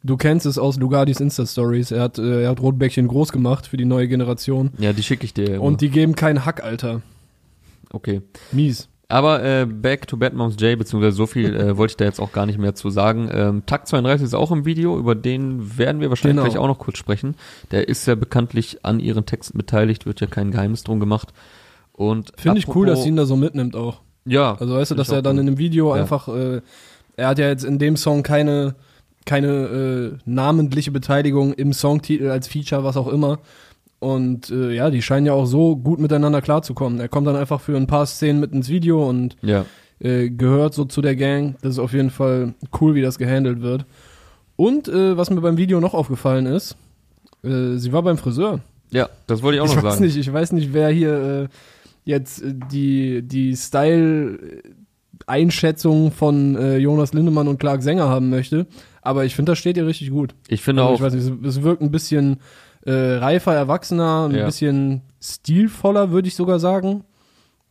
du kennst es aus Lugardis Insta-Stories. Er hat, äh, er hat Rotbäckchen groß gemacht für die neue Generation. Ja, die schicke ich dir. Immer. Und die geben keinen Hack, Alter. Okay. Mies. Aber äh, back to Bad Moms J, beziehungsweise so viel äh, wollte ich da jetzt auch gar nicht mehr zu sagen. Ähm, Takt 32 ist auch im Video, über den werden wir wahrscheinlich Genau. gleich auch noch kurz sprechen. Der ist ja bekanntlich an ihren Texten beteiligt, wird ja kein Geheimnis drum gemacht. Und Finde ich cool, dass sie ihn da so mitnimmt auch. Ja, Also weißt du, dass er dann gut. in dem Video Ja. einfach, äh, er hat ja jetzt in dem Song keine, keine äh, namentliche Beteiligung im Songtitel als Feature, was auch immer. Und äh, ja, die scheinen ja auch so gut miteinander klarzukommen. Er kommt dann einfach für ein paar Szenen mit ins Video und ja, äh, gehört so zu der Gang. Das ist auf jeden Fall cool, wie das gehandelt wird. Und äh, was mir beim Video noch aufgefallen ist, äh, sie war beim Friseur. ja, das wollte ich auch ich noch weiß sagen. nicht, ich weiß nicht, wer hier äh, jetzt äh, die die Style Einschätzung von Jonas Lindemann und Clark Sänger haben möchte, aber ich finde, das steht ihr richtig gut. Ich finde Also auch, ich weiß nicht, es, es wirkt ein bisschen äh, reifer, erwachsener, ein Ja. bisschen stilvoller, würde ich sogar sagen.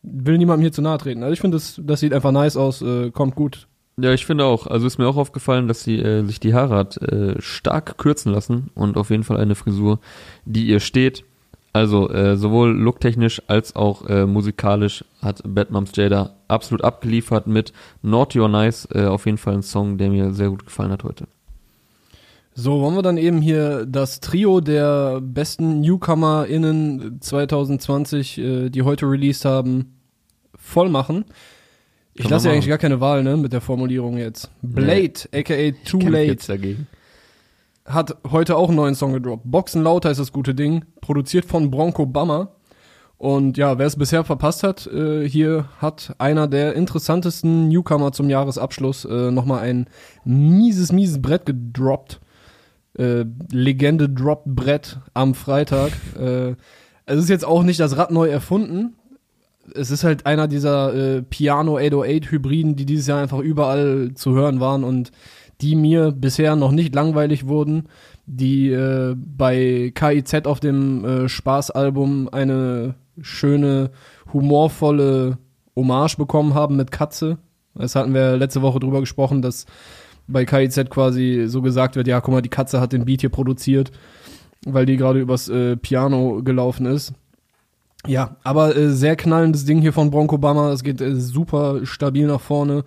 Will niemandem hier zu nahe treten. Also ich finde, das, das sieht einfach nice aus, äh, kommt gut. Ja, ich finde auch. Also ist mir auch aufgefallen, dass sie äh, sich die Haare hat äh, stark kürzen lassen und auf jeden Fall eine Frisur, die ihr steht. Also äh, sowohl looktechnisch als auch äh, musikalisch hat Bad Moms Jada absolut abgeliefert mit Naughty or Nice. Äh, auf jeden Fall ein Song, der mir sehr gut gefallen hat heute. So, wollen wir dann eben hier das Trio der besten NewcomerInnen 2020, äh, die heute released haben, voll machen? Ich lasse ja eigentlich gar keine Wahl, ne, mit der Formulierung jetzt. Blade, aka Too Late, jetzt dagegen. hat heute auch einen neuen Song gedroppt. Boxen lauter ist das gute Ding, produziert von Bronco Bummer. Und ja, wer es bisher verpasst hat, äh, hier hat einer der interessantesten Newcomer zum Jahresabschluss äh, nochmal ein mieses, mieses Brett gedroppt. Äh, Legende droppt Brett am Freitag. äh, es ist jetzt auch nicht das Rad neu erfunden. Es ist halt einer dieser äh, Piano 808 Hybriden, die dieses Jahr einfach überall zu hören waren und die mir bisher noch nicht langweilig wurden, die äh, bei KIZ auf dem äh, Spaßalbum eine schöne, humorvolle Hommage bekommen haben mit Katze. Das hatten wir letzte Woche drüber gesprochen, dass bei KIZ quasi so gesagt wird, ja, guck mal, die Katze hat den Beat hier produziert, weil die gerade übers äh, Piano gelaufen ist. Ja, aber äh, sehr knallendes Ding hier von Bronco Bama. Es geht äh, super stabil nach vorne.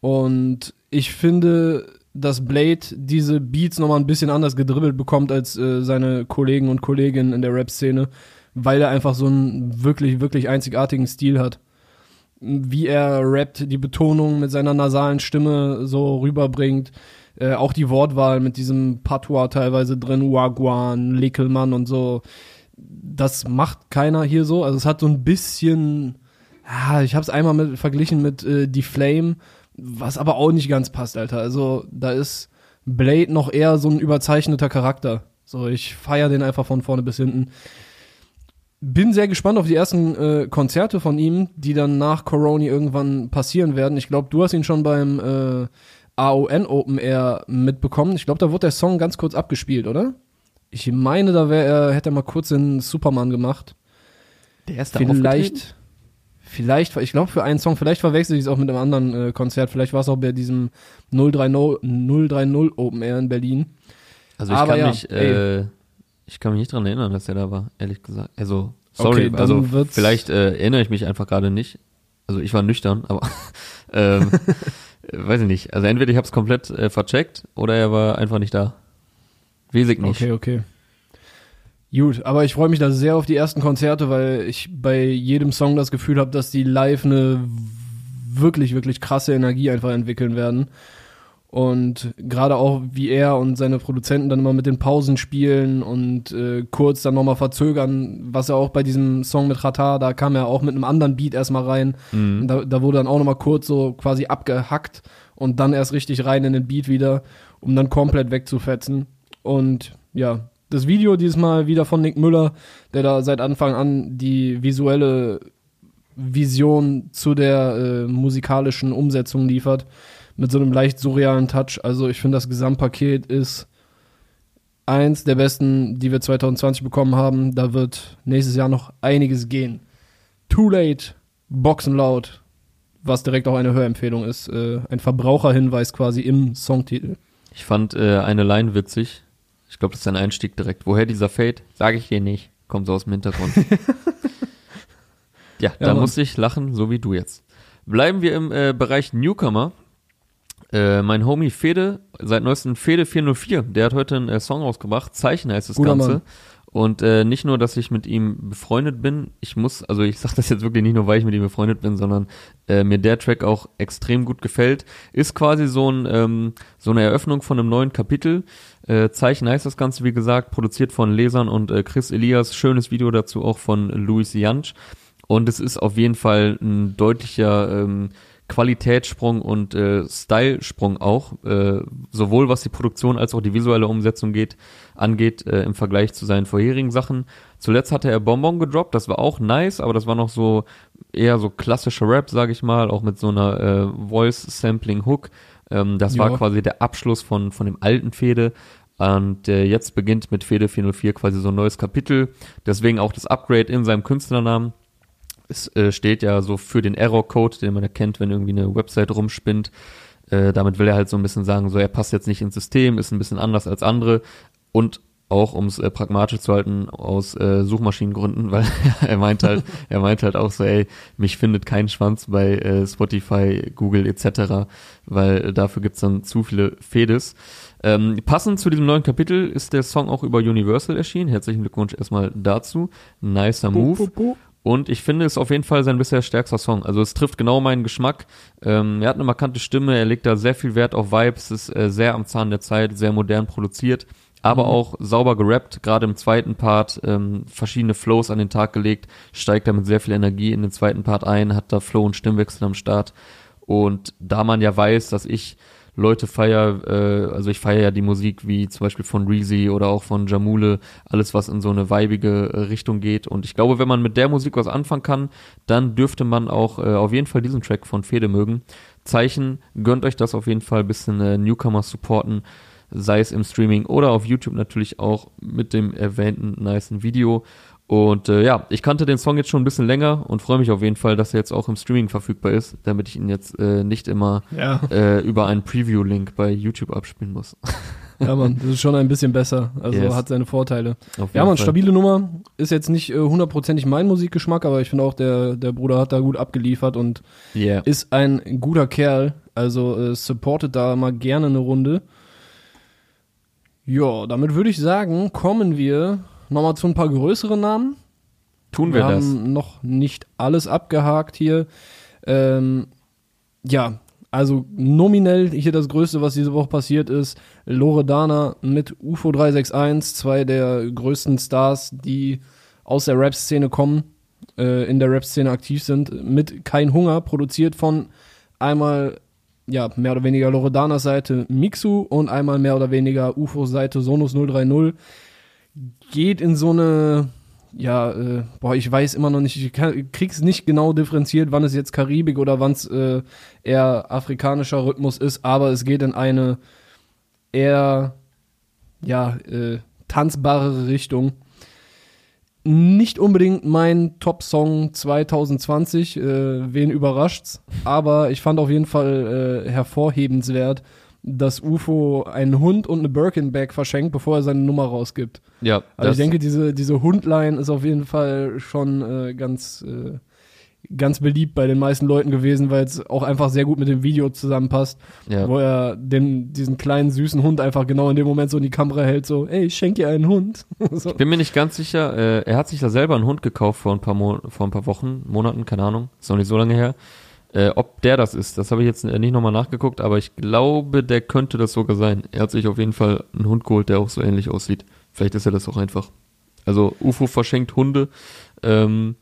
Und ich finde, dass Blade diese Beats nochmal ein bisschen anders gedribbelt bekommt als äh, seine Kollegen und Kolleginnen in der Rap-Szene, weil er einfach so einen wirklich, wirklich einzigartigen Stil hat. Wie er rappt, die Betonung mit seiner nasalen Stimme so rüberbringt. Äh, auch die Wortwahl mit diesem Patois teilweise drin, Wagwan, Leckelmann und so. Das macht keiner hier so. Also es hat so ein bisschen, ja, ich habe es einmal mit, verglichen mit äh, Die Flame, was aber auch nicht ganz passt, Alter. Also da ist Blade noch eher so ein überzeichneter Charakter. So, ich feiere den einfach von vorne bis hinten. Bin sehr gespannt auf die ersten äh, Konzerte von ihm, die dann nach Corona irgendwann passieren werden. Ich glaube, du hast ihn schon beim äh, AON Open Air mitbekommen. Ich glaube, da wurde der Song ganz kurz abgespielt, oder? Ich meine, da wär er, hätte er mal kurz den Superman gemacht. Der erste Vielleicht, vielleicht, ich glaube für einen Song, vielleicht verwechsel ich es auch mit einem anderen äh, Konzert. Vielleicht war es auch bei diesem 030, 030 Open Air in Berlin. Also ich Aber kann ja, mich, äh, ich kann mich nicht dran erinnern, dass er da war, ehrlich gesagt. Also, sorry, Okay, also vielleicht äh, erinnere ich mich einfach gerade nicht. Also ich war nüchtern, aber ähm, äh, weiß ich nicht. Also entweder ich habe es komplett äh, vercheckt oder er war einfach nicht da. Ich nicht. Okay, okay. Gut, aber ich freue mich da sehr auf die ersten Konzerte, weil ich bei jedem Song das Gefühl habe, dass die live eine wirklich, wirklich krasse Energie einfach entwickeln werden. Und gerade auch, wie er und seine Produzenten dann immer mit den Pausen spielen und äh, kurz dann nochmal verzögern, was er auch bei diesem Song mit Rata, da kam er auch mit einem anderen Beat erstmal rein. Mhm. Da, da wurde dann auch nochmal kurz so quasi abgehackt und dann erst richtig rein in den Beat wieder, um dann komplett wegzufetzen. Und ja, das Video dieses Mal wieder von Nick Müller, der da seit Anfang an die visuelle Vision zu der äh, musikalischen Umsetzung liefert, mit so einem leicht surrealen Touch. Also ich finde, das Gesamtpaket ist eins der besten, die wir 2020 bekommen haben. Da wird nächstes Jahr noch einiges gehen. Too Late, Boxen laut, was direkt auch eine Hörempfehlung ist. Äh, ein Verbraucherhinweis quasi im Songtitel. Ich fand äh, eine Line witzig. Ich glaube, das ist ein Einstieg direkt. Woher dieser Fade? Sage ich dir nicht. Kommt so aus dem Hintergrund. ja, da Mann. musste ich lachen, so wie du jetzt. Bleiben wir im äh, Bereich Newcomer. Äh, mein Homie Fede, seit neuestem Fede 404, der hat heute einen äh, Song rausgebracht. Zeichen heißt das Guter Ganze. Mann. Und äh, nicht nur, dass ich mit ihm befreundet bin, ich muss, also ich sage das jetzt wirklich nicht nur, weil ich mit ihm befreundet bin, sondern äh, mir der Track auch extrem gut gefällt. Ist quasi so, ein, ähm, so eine Eröffnung von einem neuen Kapitel. Äh, Zeichen heißt das Ganze, wie gesagt, produziert von Lesern und äh, Chris Elias. Schönes Video dazu auch von Luis Jansch. Und es ist auf jeden Fall ein deutlicher ähm, Qualitätssprung und äh, Stylesprung auch, äh, sowohl was die Produktion als auch die visuelle Umsetzung geht, angeht, äh, im Vergleich zu seinen vorherigen Sachen. Zuletzt hatte er Bonbon gedroppt, das war auch nice, aber das war noch so eher so klassischer Rap, sage ich mal, auch mit so einer äh, Voice-Sampling-Hook. Ähm, das war Ja. quasi der Abschluss von, von dem alten Fede. Und äh, jetzt beginnt mit Fede 404 quasi so ein neues Kapitel. Deswegen auch das Upgrade in seinem Künstlernamen. Es äh, steht ja so für den Error-Code, den man erkennt, wenn irgendwie eine Website rumspinnt. Äh, damit will er halt so ein bisschen sagen, so er passt jetzt nicht ins System, ist ein bisschen anders als andere und auch um es äh, pragmatisch zu halten aus äh, Suchmaschinengründen, weil er meint halt, er meint halt auch so, ey, mich findet kein Schwanz bei äh, Spotify, Google etc., weil äh, dafür gibt's dann zu viele Fedes. Ähm, passend zu diesem neuen Kapitel ist der Song auch über Universal erschienen. Herzlichen Glückwunsch erstmal dazu. Nicer Move. Und ich finde, es ist auf jeden Fall sein bisher stärkster Song. Also es trifft genau meinen Geschmack. Ähm, er hat eine markante Stimme, er legt da sehr viel Wert auf Vibes, ist äh, sehr am Zahn der Zeit, sehr modern produziert, aber auch sauber gerappt, gerade im zweiten Part, ähm, verschiedene Flows an den Tag gelegt, steigt da mit sehr viel Energie in den zweiten Part ein, hat da Flow und Stimmwechsel am Start. Und da man ja weiß, dass ich Leute feier, äh, also ich feiere ja die Musik wie zum Beispiel von Reezy oder auch von Jamule, alles was in so eine weibige äh, Richtung geht. Und ich glaube, wenn man mit der Musik was anfangen kann, dann dürfte man auch äh, auf jeden Fall diesen Track von Fede mögen. Zeichen, gönnt euch das auf jeden Fall, bisschen äh, Newcomer supporten, sei es im Streaming oder auf YouTube natürlich auch mit dem erwähnten nicen Video. Und äh, ja, ich kannte den Song jetzt schon ein bisschen länger und freue mich auf jeden Fall, dass er jetzt auch im Streaming verfügbar ist, damit ich ihn jetzt äh, nicht immer Ja. äh, über einen Preview-Link bei YouTube abspielen muss. Ja, Mann, das ist schon ein bisschen besser. Also Yes. hat seine Vorteile. Ja, Fall. stabile Nummer. Ist jetzt nicht äh, hundertprozentig mein Musikgeschmack, aber ich finde auch, der, der Bruder hat da gut abgeliefert und Yeah. ist ein guter Kerl. Also äh, supportet da mal gerne eine Runde. Ja, damit würde ich sagen, kommen wir nochmal zu ein paar größeren Namen. Tun wir, Wir das. haben noch nicht alles abgehakt hier. Ähm, ja, also nominell hier das Größte, was diese Woche passiert ist. Loredana mit UFO 361, zwei der größten Stars, die aus der Rap-Szene kommen, äh, in der Rap-Szene aktiv sind, mit Kein Hunger, produziert von einmal, ja, mehr oder weniger Loredanas Seite Mixu und einmal mehr oder weniger UFO Seite Sonus 030 geht in so eine ja, äh, boah, ich weiß immer noch nicht, ich krieg's nicht genau differenziert, wann es jetzt Karibik oder wann es äh, eher afrikanischer Rhythmus ist, aber es geht in eine eher, ja, äh, tanzbare Richtung. Nicht unbedingt mein Top-Song 2020, äh, wen überrascht's, aber ich fand auf jeden Fall äh, hervorhebenswert, dass UFO einen Hund und eine Birkin-Bag verschenkt, bevor er seine Nummer rausgibt. Ja, Also ich denke, diese, diese Hundline ist auf jeden Fall schon äh, ganz, äh, ganz beliebt bei den meisten Leuten gewesen, weil es auch einfach sehr gut mit dem Video zusammenpasst, ja. wo er den, diesen kleinen süßen Hund einfach genau in dem Moment so in die Kamera hält, so, ey, ich schenke dir einen Hund. so. Ich bin mir nicht ganz sicher, äh, er hat sich da selber einen Hund gekauft vor ein paar, Mo vor ein paar Wochen, Monaten, keine Ahnung, ist noch nicht so lange her. Äh, ob der das ist, das habe ich jetzt äh, nicht nochmal nachgeguckt, aber ich glaube, der könnte das sogar sein. Er hat sich auf jeden Fall einen Hund geholt, der auch so ähnlich aussieht. Vielleicht ist er das auch einfach. Also UFO verschenkt Hunde. Ähm,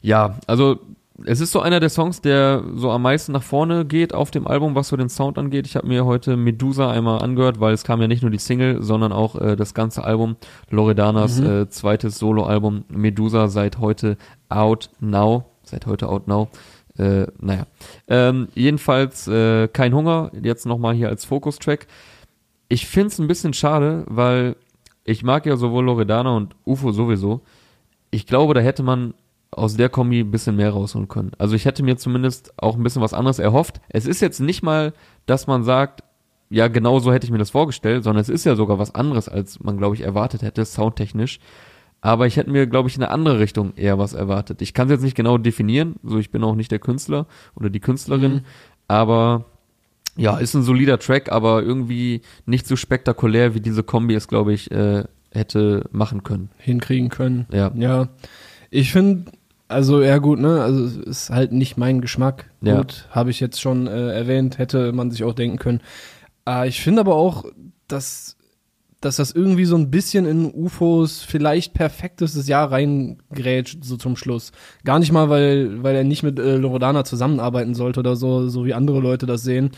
ja, also es ist so einer der Songs, der so am meisten nach vorne geht auf dem Album, was so den Sound angeht. Ich habe mir heute Medusa einmal angehört, weil es kam ja nicht nur die Single, sondern auch äh, das ganze Album. Loredanas Mhm. äh, zweites Soloalbum Medusa seit heute out now. Seit heute out now. Äh, naja. Ähm, jedenfalls äh, kein Hunger, jetzt nochmal hier als Fokus-Track. Ich find's ein bisschen schade, weil ich mag ja sowohl Loredana und UFO sowieso. Ich glaube, da hätte man aus der Kombi ein bisschen mehr rausholen können. Also ich hätte mir zumindest auch ein bisschen was anderes erhofft. Es ist jetzt nicht mal, dass man sagt, ja, genau so hätte ich mir das vorgestellt, sondern es ist ja sogar was anderes, als man, glaube ich, erwartet hätte, soundtechnisch. Aber ich hätte mir, glaube ich, in eine andere Richtung eher was erwartet. Ich kann es jetzt nicht genau definieren, so ich bin auch nicht der Künstler oder die Künstlerin, Mhm. aber ja, ist ein solider Track, aber irgendwie nicht so spektakulär, wie diese Kombi es, glaube ich, äh, hätte machen können. hinkriegen können. Ja. Ja. Ich finde, also ja gut, ne, also es ist halt nicht mein Geschmack. Ja. Gut, habe ich jetzt schon äh, erwähnt, hätte man sich auch denken können. Äh, ich finde aber auch, dass, dass das irgendwie so ein bisschen in UFOs vielleicht perfektestes Jahr reingrätscht, so zum Schluss. Gar nicht mal, weil, weil er nicht mit äh, Loredana zusammenarbeiten sollte oder so, so wie andere Leute das sehen.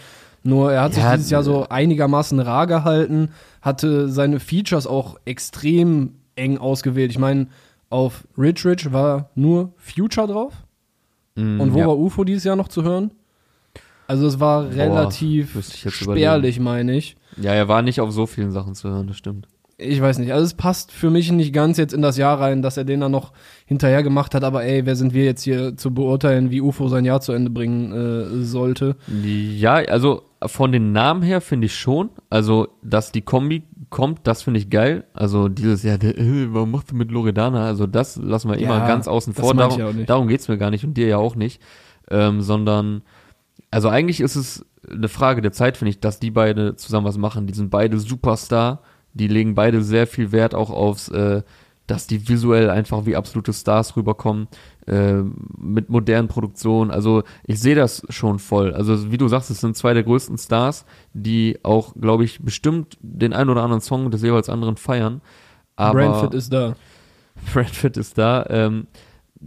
Nur er hat Ja, sich dieses Jahr so einigermaßen rar gehalten, hatte seine Features auch extrem eng ausgewählt. Ich meine, auf Rich Rich war nur Future drauf. Mm, Und wo ja. war UFO dieses Jahr noch zu hören? Also es war relativ ich jetzt spärlich, meine ich. Ja, er war nicht auf so vielen Sachen zu hören, das stimmt. Ich weiß nicht. Also es passt für mich nicht ganz jetzt in das Jahr rein, dass er den dann noch hinterher gemacht hat. Aber ey, wer sind wir jetzt hier zu beurteilen, wie UFO sein Jahr zu Ende bringen äh, sollte? Ja, also von den Namen her finde ich schon. Also, dass die Kombi kommt, das finde ich geil. Also dieses, ja, der, äh, warum machst du mit Loredana? Also das lassen wir immer Ja, ganz außen vor. Darum, darum geht's mir gar nicht und dir ja auch nicht. Ähm, sondern, also eigentlich ist es eine Frage der Zeit, finde ich, dass die beide zusammen was machen. Die sind beide Superstar. Die legen beide sehr viel Wert auch aufs, äh, dass die visuell einfach wie absolute Stars rüberkommen, äh, mit modernen Produktionen. Also ich sehe das schon voll. Also wie du sagst, es sind zwei der größten Stars, die auch, glaube ich, bestimmt den einen oder anderen Song des jeweils anderen feiern. Aber Brandfit ist da. Bradford ist da. Ähm,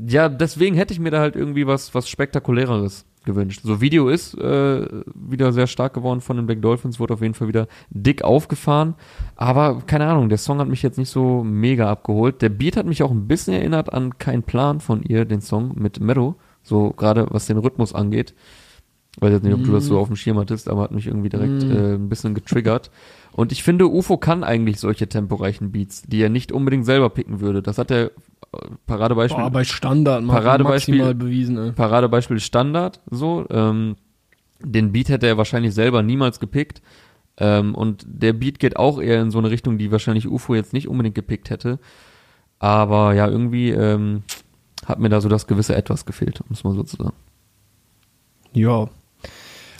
ja, deswegen hätte ich mir da halt irgendwie was, was spektakuläreres gewünscht. So Video ist äh, wieder sehr stark geworden von den Black Dolphins, wurde auf jeden Fall wieder dick aufgefahren. Aber keine Ahnung, der Song hat mich jetzt nicht so mega abgeholt. Der Beat hat mich auch ein bisschen erinnert an Kein Plan von ihr, den Song mit Meadow. So gerade was den Rhythmus angeht. Weiß jetzt nicht, ob du das so auf dem Schirm hattest, aber hat mich irgendwie direkt Mm. äh, ein bisschen getriggert. Und ich finde, UFO kann eigentlich solche temporeichen Beats, die er nicht unbedingt selber picken würde. Das hat er Paradebeispiel. Boah, bei Standard mal Paradebeispiel- maximal bewiesen. Ey. Paradebeispiel Standard, so. Ähm, den Beat hätte er wahrscheinlich selber niemals gepickt. Ähm, und der Beat geht auch eher in so eine Richtung, die wahrscheinlich UFO jetzt nicht unbedingt gepickt hätte. Aber ja, irgendwie ähm, hat mir da so das gewisse Etwas gefehlt, muss man so zu sagen. Ja.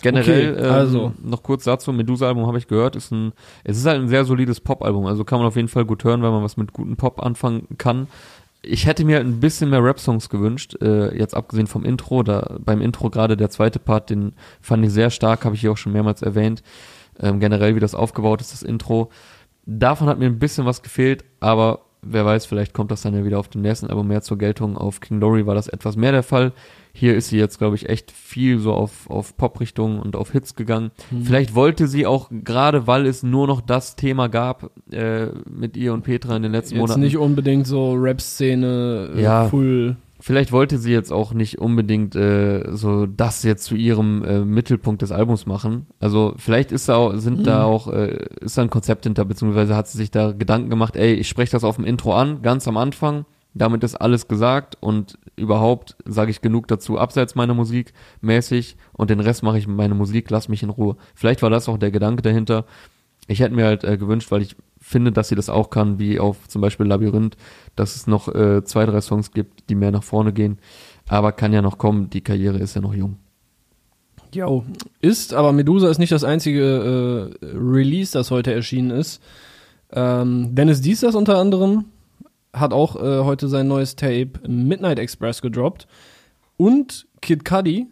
Generell, Okay, ähm, also. noch kurz dazu, Medusa-Album habe ich gehört, ist ein, es ist halt ein sehr solides Pop-Album, also kann man auf jeden Fall gut hören, weil man was mit guten Pop anfangen kann. Ich hätte mir ein bisschen mehr Rap-Songs gewünscht, äh, jetzt abgesehen vom Intro, da beim Intro gerade der zweite Part, den fand ich sehr stark, habe ich hier auch schon mehrmals erwähnt. Ähm, generell, wie das aufgebaut ist, das Intro. Davon hat mir ein bisschen was gefehlt, aber wer weiß, vielleicht kommt das dann ja wieder auf dem nächsten Album mehr zur Geltung. Auf King Glory war das etwas mehr der Fall. Hier ist sie jetzt, glaube ich, echt viel so auf, auf Pop-Richtung und auf Hits gegangen. Vielleicht wollte sie auch, gerade weil es nur noch das Thema gab, äh, mit ihr und Petra in den letzten Jetzt Monaten. nicht unbedingt so Rap-Szene, äh, Ja. full. Vielleicht wollte sie jetzt auch nicht unbedingt äh, so das jetzt zu ihrem äh, Mittelpunkt des Albums machen. Also vielleicht ist da auch, sind da auch äh, ist da ein Konzept hinter, beziehungsweise hat sie sich da Gedanken gemacht, ey, ich spreche das auf dem Intro an, ganz am Anfang. Damit ist alles gesagt und überhaupt sage ich genug dazu abseits meiner Musik mäßig und den Rest mache ich mit meiner Musik, lass mich in Ruhe. Vielleicht war das auch der Gedanke dahinter. Ich hätte mir halt äh, gewünscht, weil ich finde, dass sie das auch kann, wie auf zum Beispiel Labyrinth, dass es noch äh, zwei, drei Songs gibt, die mehr nach vorne gehen. Aber kann ja noch kommen, die Karriere ist ja noch jung. Jo. Ist, aber Medusa ist nicht das einzige äh, Release, das heute erschienen ist. Ähm, Dennis Diesers unter anderem hat auch äh, heute sein neues Tape Midnight Express gedroppt. Und Kid Cudi,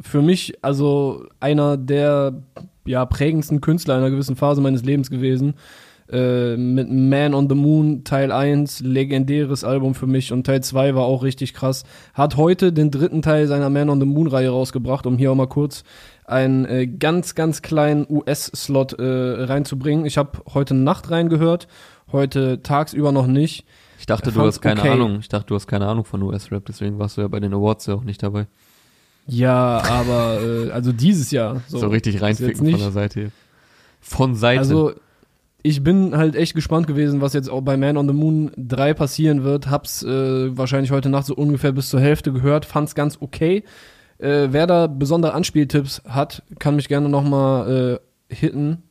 für mich also einer der ja, prägendsten Künstler einer gewissen Phase meines Lebens gewesen. Äh, mit Man on the Moon Teil 1, legendäres Album für mich und Teil 2 war auch richtig krass. Hat heute den dritten Teil seiner Man on the Moon Reihe rausgebracht, um hier auch mal kurz einen äh, ganz, ganz kleinen US-Slot äh, reinzubringen. Ich habe heute Nacht reingehört, heute tagsüber noch nicht. Ich dachte, du hast keine okay. Ahnung. Ich dachte, du hast keine Ahnung von US-Rap, deswegen warst du ja bei den Awards ja auch nicht dabei. Ja, aber äh, also dieses Jahr. So, richtig ist jetzt reinficken von der Seite. hier. Von Seite. Also, ich bin halt echt gespannt gewesen, was jetzt auch bei Man on the Moon 3 passieren wird. Hab's äh, wahrscheinlich heute Nacht so ungefähr bis zur Hälfte gehört, fand's ganz okay. Äh, wer da besondere Anspieltipps hat, kann mich gerne nochmal äh, hitten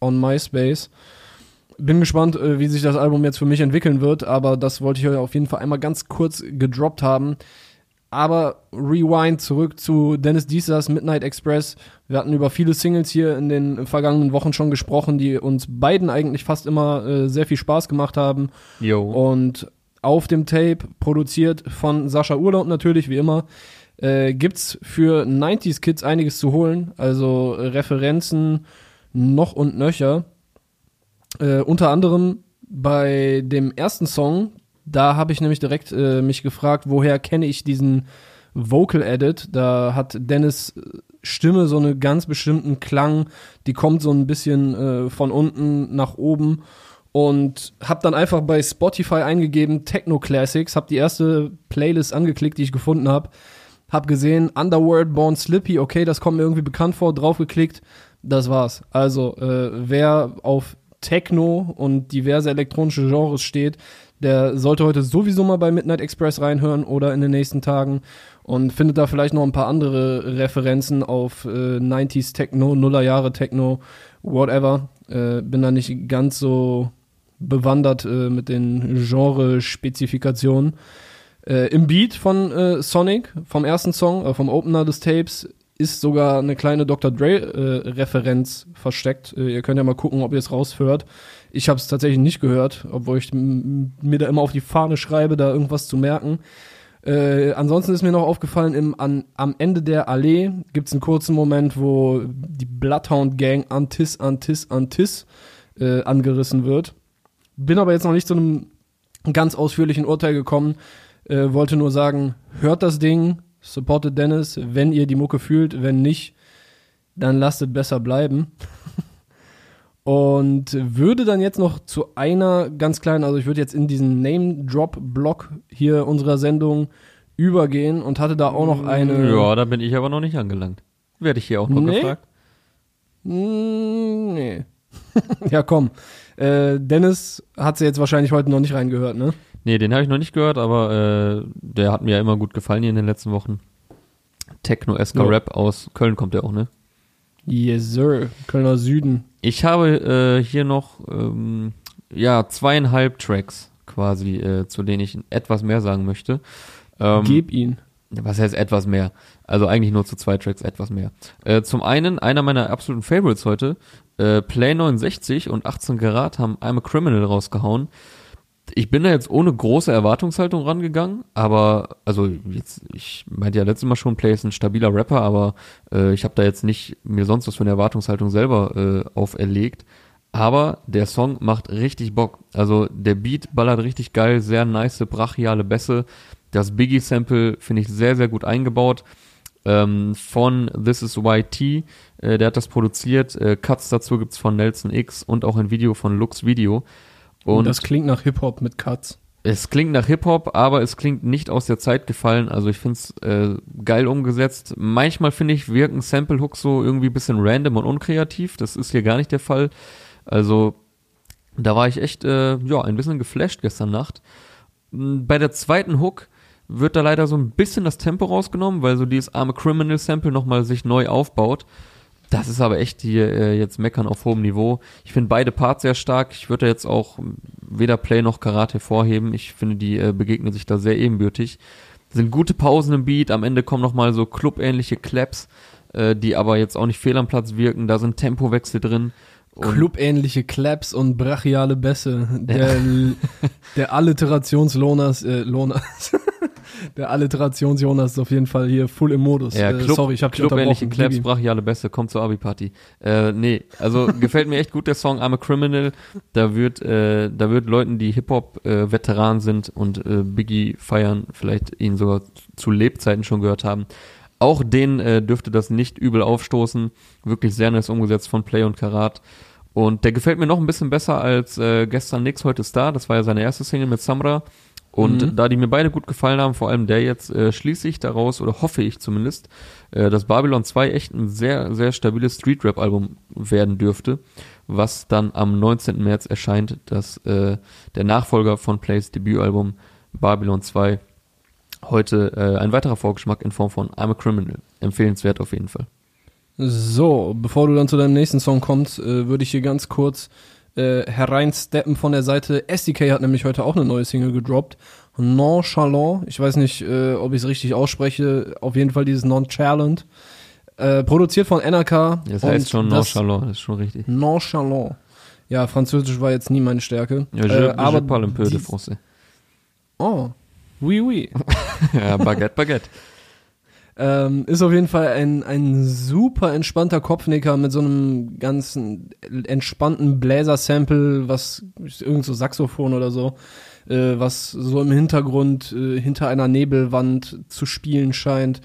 on MySpace. Bin gespannt, äh, wie sich das Album jetzt für mich entwickeln wird, aber das wollte ich euch auf jeden Fall einmal ganz kurz gedroppt haben. Aber rewind zurück zu Dennis Diesers Midnight Express. Wir hatten über viele Singles hier in den vergangenen Wochen schon gesprochen, die uns beiden eigentlich fast immer äh, sehr viel Spaß gemacht haben. Yo. Und auf dem Tape, produziert von Sascha Urlaub natürlich, wie immer, äh, gibt's für 90s Kids einiges zu holen. Also Referenzen noch und nöcher. Äh, unter anderem bei dem ersten Song, da habe ich nämlich direkt äh, mich gefragt, woher kenne ich diesen Vocal Edit? Da hat Dennis äh, Stimme so einen ganz bestimmten Klang, die kommt so ein bisschen äh, von unten nach oben und habe dann einfach bei Spotify eingegeben Techno Classics, habe die erste Playlist angeklickt, die ich gefunden habe, habe gesehen Underworld Born Slippy, okay, das kommt mir irgendwie bekannt vor, draufgeklickt, das war's. Also äh, wer auf Techno und diverse elektronische Genres steht, der sollte heute sowieso mal bei Midnight Express reinhören oder in den nächsten Tagen und findet da vielleicht noch ein paar andere Referenzen auf äh, 90s Techno, Nullerjahre Techno, whatever. Äh, bin da nicht ganz so bewandert äh, mit den Genre-Spezifikationen. Äh, Im Beat von äh, Sonic, vom ersten Song, äh, vom Opener des Tapes, ist sogar eine kleine Dr. Dre-Referenz versteckt. Äh, ihr könnt ja mal gucken, ob ihr es raushört. Ich habe es tatsächlich nicht gehört, obwohl ich mir da immer auf die Fahne schreibe, da irgendwas zu merken. Äh, ansonsten ist mir noch aufgefallen, im, an, am Ende der Allee gibt es einen kurzen Moment, wo die Bloodhound Gang Antis, Antis, Antis äh, angerissen wird. Bin aber jetzt noch nicht zu einem ganz ausführlichen Urteil gekommen. Äh, wollte nur sagen, hört das Ding, supportet Dennis, wenn ihr die Mucke fühlt. Wenn nicht, dann lasst es besser bleiben. Und würde dann jetzt noch zu einer ganz kleinen, also ich würde jetzt in diesen Name-Drop-Block hier unserer Sendung übergehen und hatte da auch noch eine. Ja, da bin ich aber noch nicht angelangt. Werde ich hier auch noch Nee? gefragt. Mm, nee. ja, komm. Äh, Dennis hat sie jetzt wahrscheinlich heute noch nicht reingehört, ne? Nee, den habe ich noch nicht gehört, aber äh, der hat mir ja immer gut gefallen hier in den letzten Wochen. Techno-esker Ja. Rap aus Köln kommt der auch, ne? Yes, sir. Kölner Süden. Ich habe äh, hier noch ähm, ja zweieinhalb Tracks quasi, äh, zu denen ich etwas mehr sagen möchte. Ähm, Geb ihn. was heißt etwas mehr? Also eigentlich nur zu zwei Tracks etwas mehr. Äh, zum einen, einer meiner absoluten Favorites heute, äh, Play 69 und 18 Karat haben I'm a Criminal rausgehauen. Ich bin da jetzt ohne große Erwartungshaltung rangegangen, aber also jetzt, ich meinte ja letztes Mal schon, Play ist ein stabiler Rapper, aber äh, ich habe da jetzt nicht mir sonst was für eine Erwartungshaltung selber äh, auferlegt. Aber der Song macht richtig Bock. Also der Beat ballert richtig geil, sehr nice, brachiale Bässe. Das Biggie-Sample finde ich sehr, sehr gut eingebaut. Ähm, von This Is YT, äh, der hat das produziert. Äh, Cuts dazu gibt's von Nelson X und auch ein Video von Lux Video. Und das klingt nach Hip-Hop mit Cuts. Es klingt nach Hip-Hop, aber es klingt nicht aus der Zeit gefallen. Also ich finde es äh, geil umgesetzt. Manchmal finde ich, wirken Sample-Hooks so irgendwie ein bisschen random und unkreativ. Das ist hier gar nicht der Fall. Also da war ich echt äh, ja, ein bisschen geflasht gestern Nacht. Bei der zweiten Hook wird da leider so ein bisschen das Tempo rausgenommen, weil so dieses arme Criminal Sample nochmal sich neu aufbaut. Das ist aber echt hier äh, jetzt meckern auf hohem Niveau. Ich finde beide Parts sehr stark. Ich würde jetzt auch weder Play noch Karate hervorheben. Ich finde, die äh, begegnen sich da sehr ebenbürtig. Sind gute Pausen im Beat. Am Ende kommen nochmal so clubähnliche Claps, äh, die aber jetzt auch nicht fehl am Platz wirken. Da sind Tempowechsel drin. Clubähnliche Claps und brachiale Bässe. Der, der Alliterationslonas, äh, Lonas. der Alliterationsjonas ist auf jeden Fall hier full im Modus. Ja, Club, äh, sorry, ich habe Clubähnliche Claps, Bibi. brachiale Bässe, kommt zur Abi-Party. Äh, nee, also gefällt mir echt gut der Song I'm a Criminal. Da wird, äh, da wird Leuten, die Hip-Hop-Veteranen äh, sind und äh, Biggie feiern, vielleicht ihn sogar zu Lebzeiten schon gehört haben, auch denen äh, dürfte das nicht übel aufstoßen. Wirklich sehr nice umgesetzt von Play und Karat. Und der gefällt mir noch ein bisschen besser als äh, gestern Nix, heute Star. Das war ja seine erste Single mit Samra. Und mhm. da die mir beide gut gefallen haben, vor allem der jetzt, äh, schließe ich daraus, oder hoffe ich zumindest, äh, dass Babylon 2 echt ein sehr, sehr stabiles Street-Rap-Album werden dürfte, was dann am 19. März erscheint, dass äh, der Nachfolger von Plays Debütalbum Babylon 2 heute äh, ein weiterer Vorgeschmack in Form von I'm a Criminal. Empfehlenswert auf jeden Fall. So, bevor du dann zu deinem nächsten Song kommst, äh, würde ich hier ganz kurz äh, hereinsteppen von der Seite. SDK hat nämlich heute auch eine neue Single gedroppt. Nonchalant, ich weiß nicht, äh, ob ich es richtig ausspreche, auf jeden Fall dieses Nonchalant. Äh, produziert von NRK. Das heißt schon Nonchalant, das ist schon richtig. Nonchalant. Ja, Französisch war jetzt nie meine Stärke. Ja, je, äh, aber je parle un peu de français. Oh, oui, oui. ja, Baguette, Baguette. Ähm, ist auf jeden Fall ein, ein super entspannter Kopfnicker mit so einem ganzen entspannten Bläser-Sample, was irgend so Saxophon oder so, äh, was so im Hintergrund äh, hinter einer Nebelwand zu spielen scheint.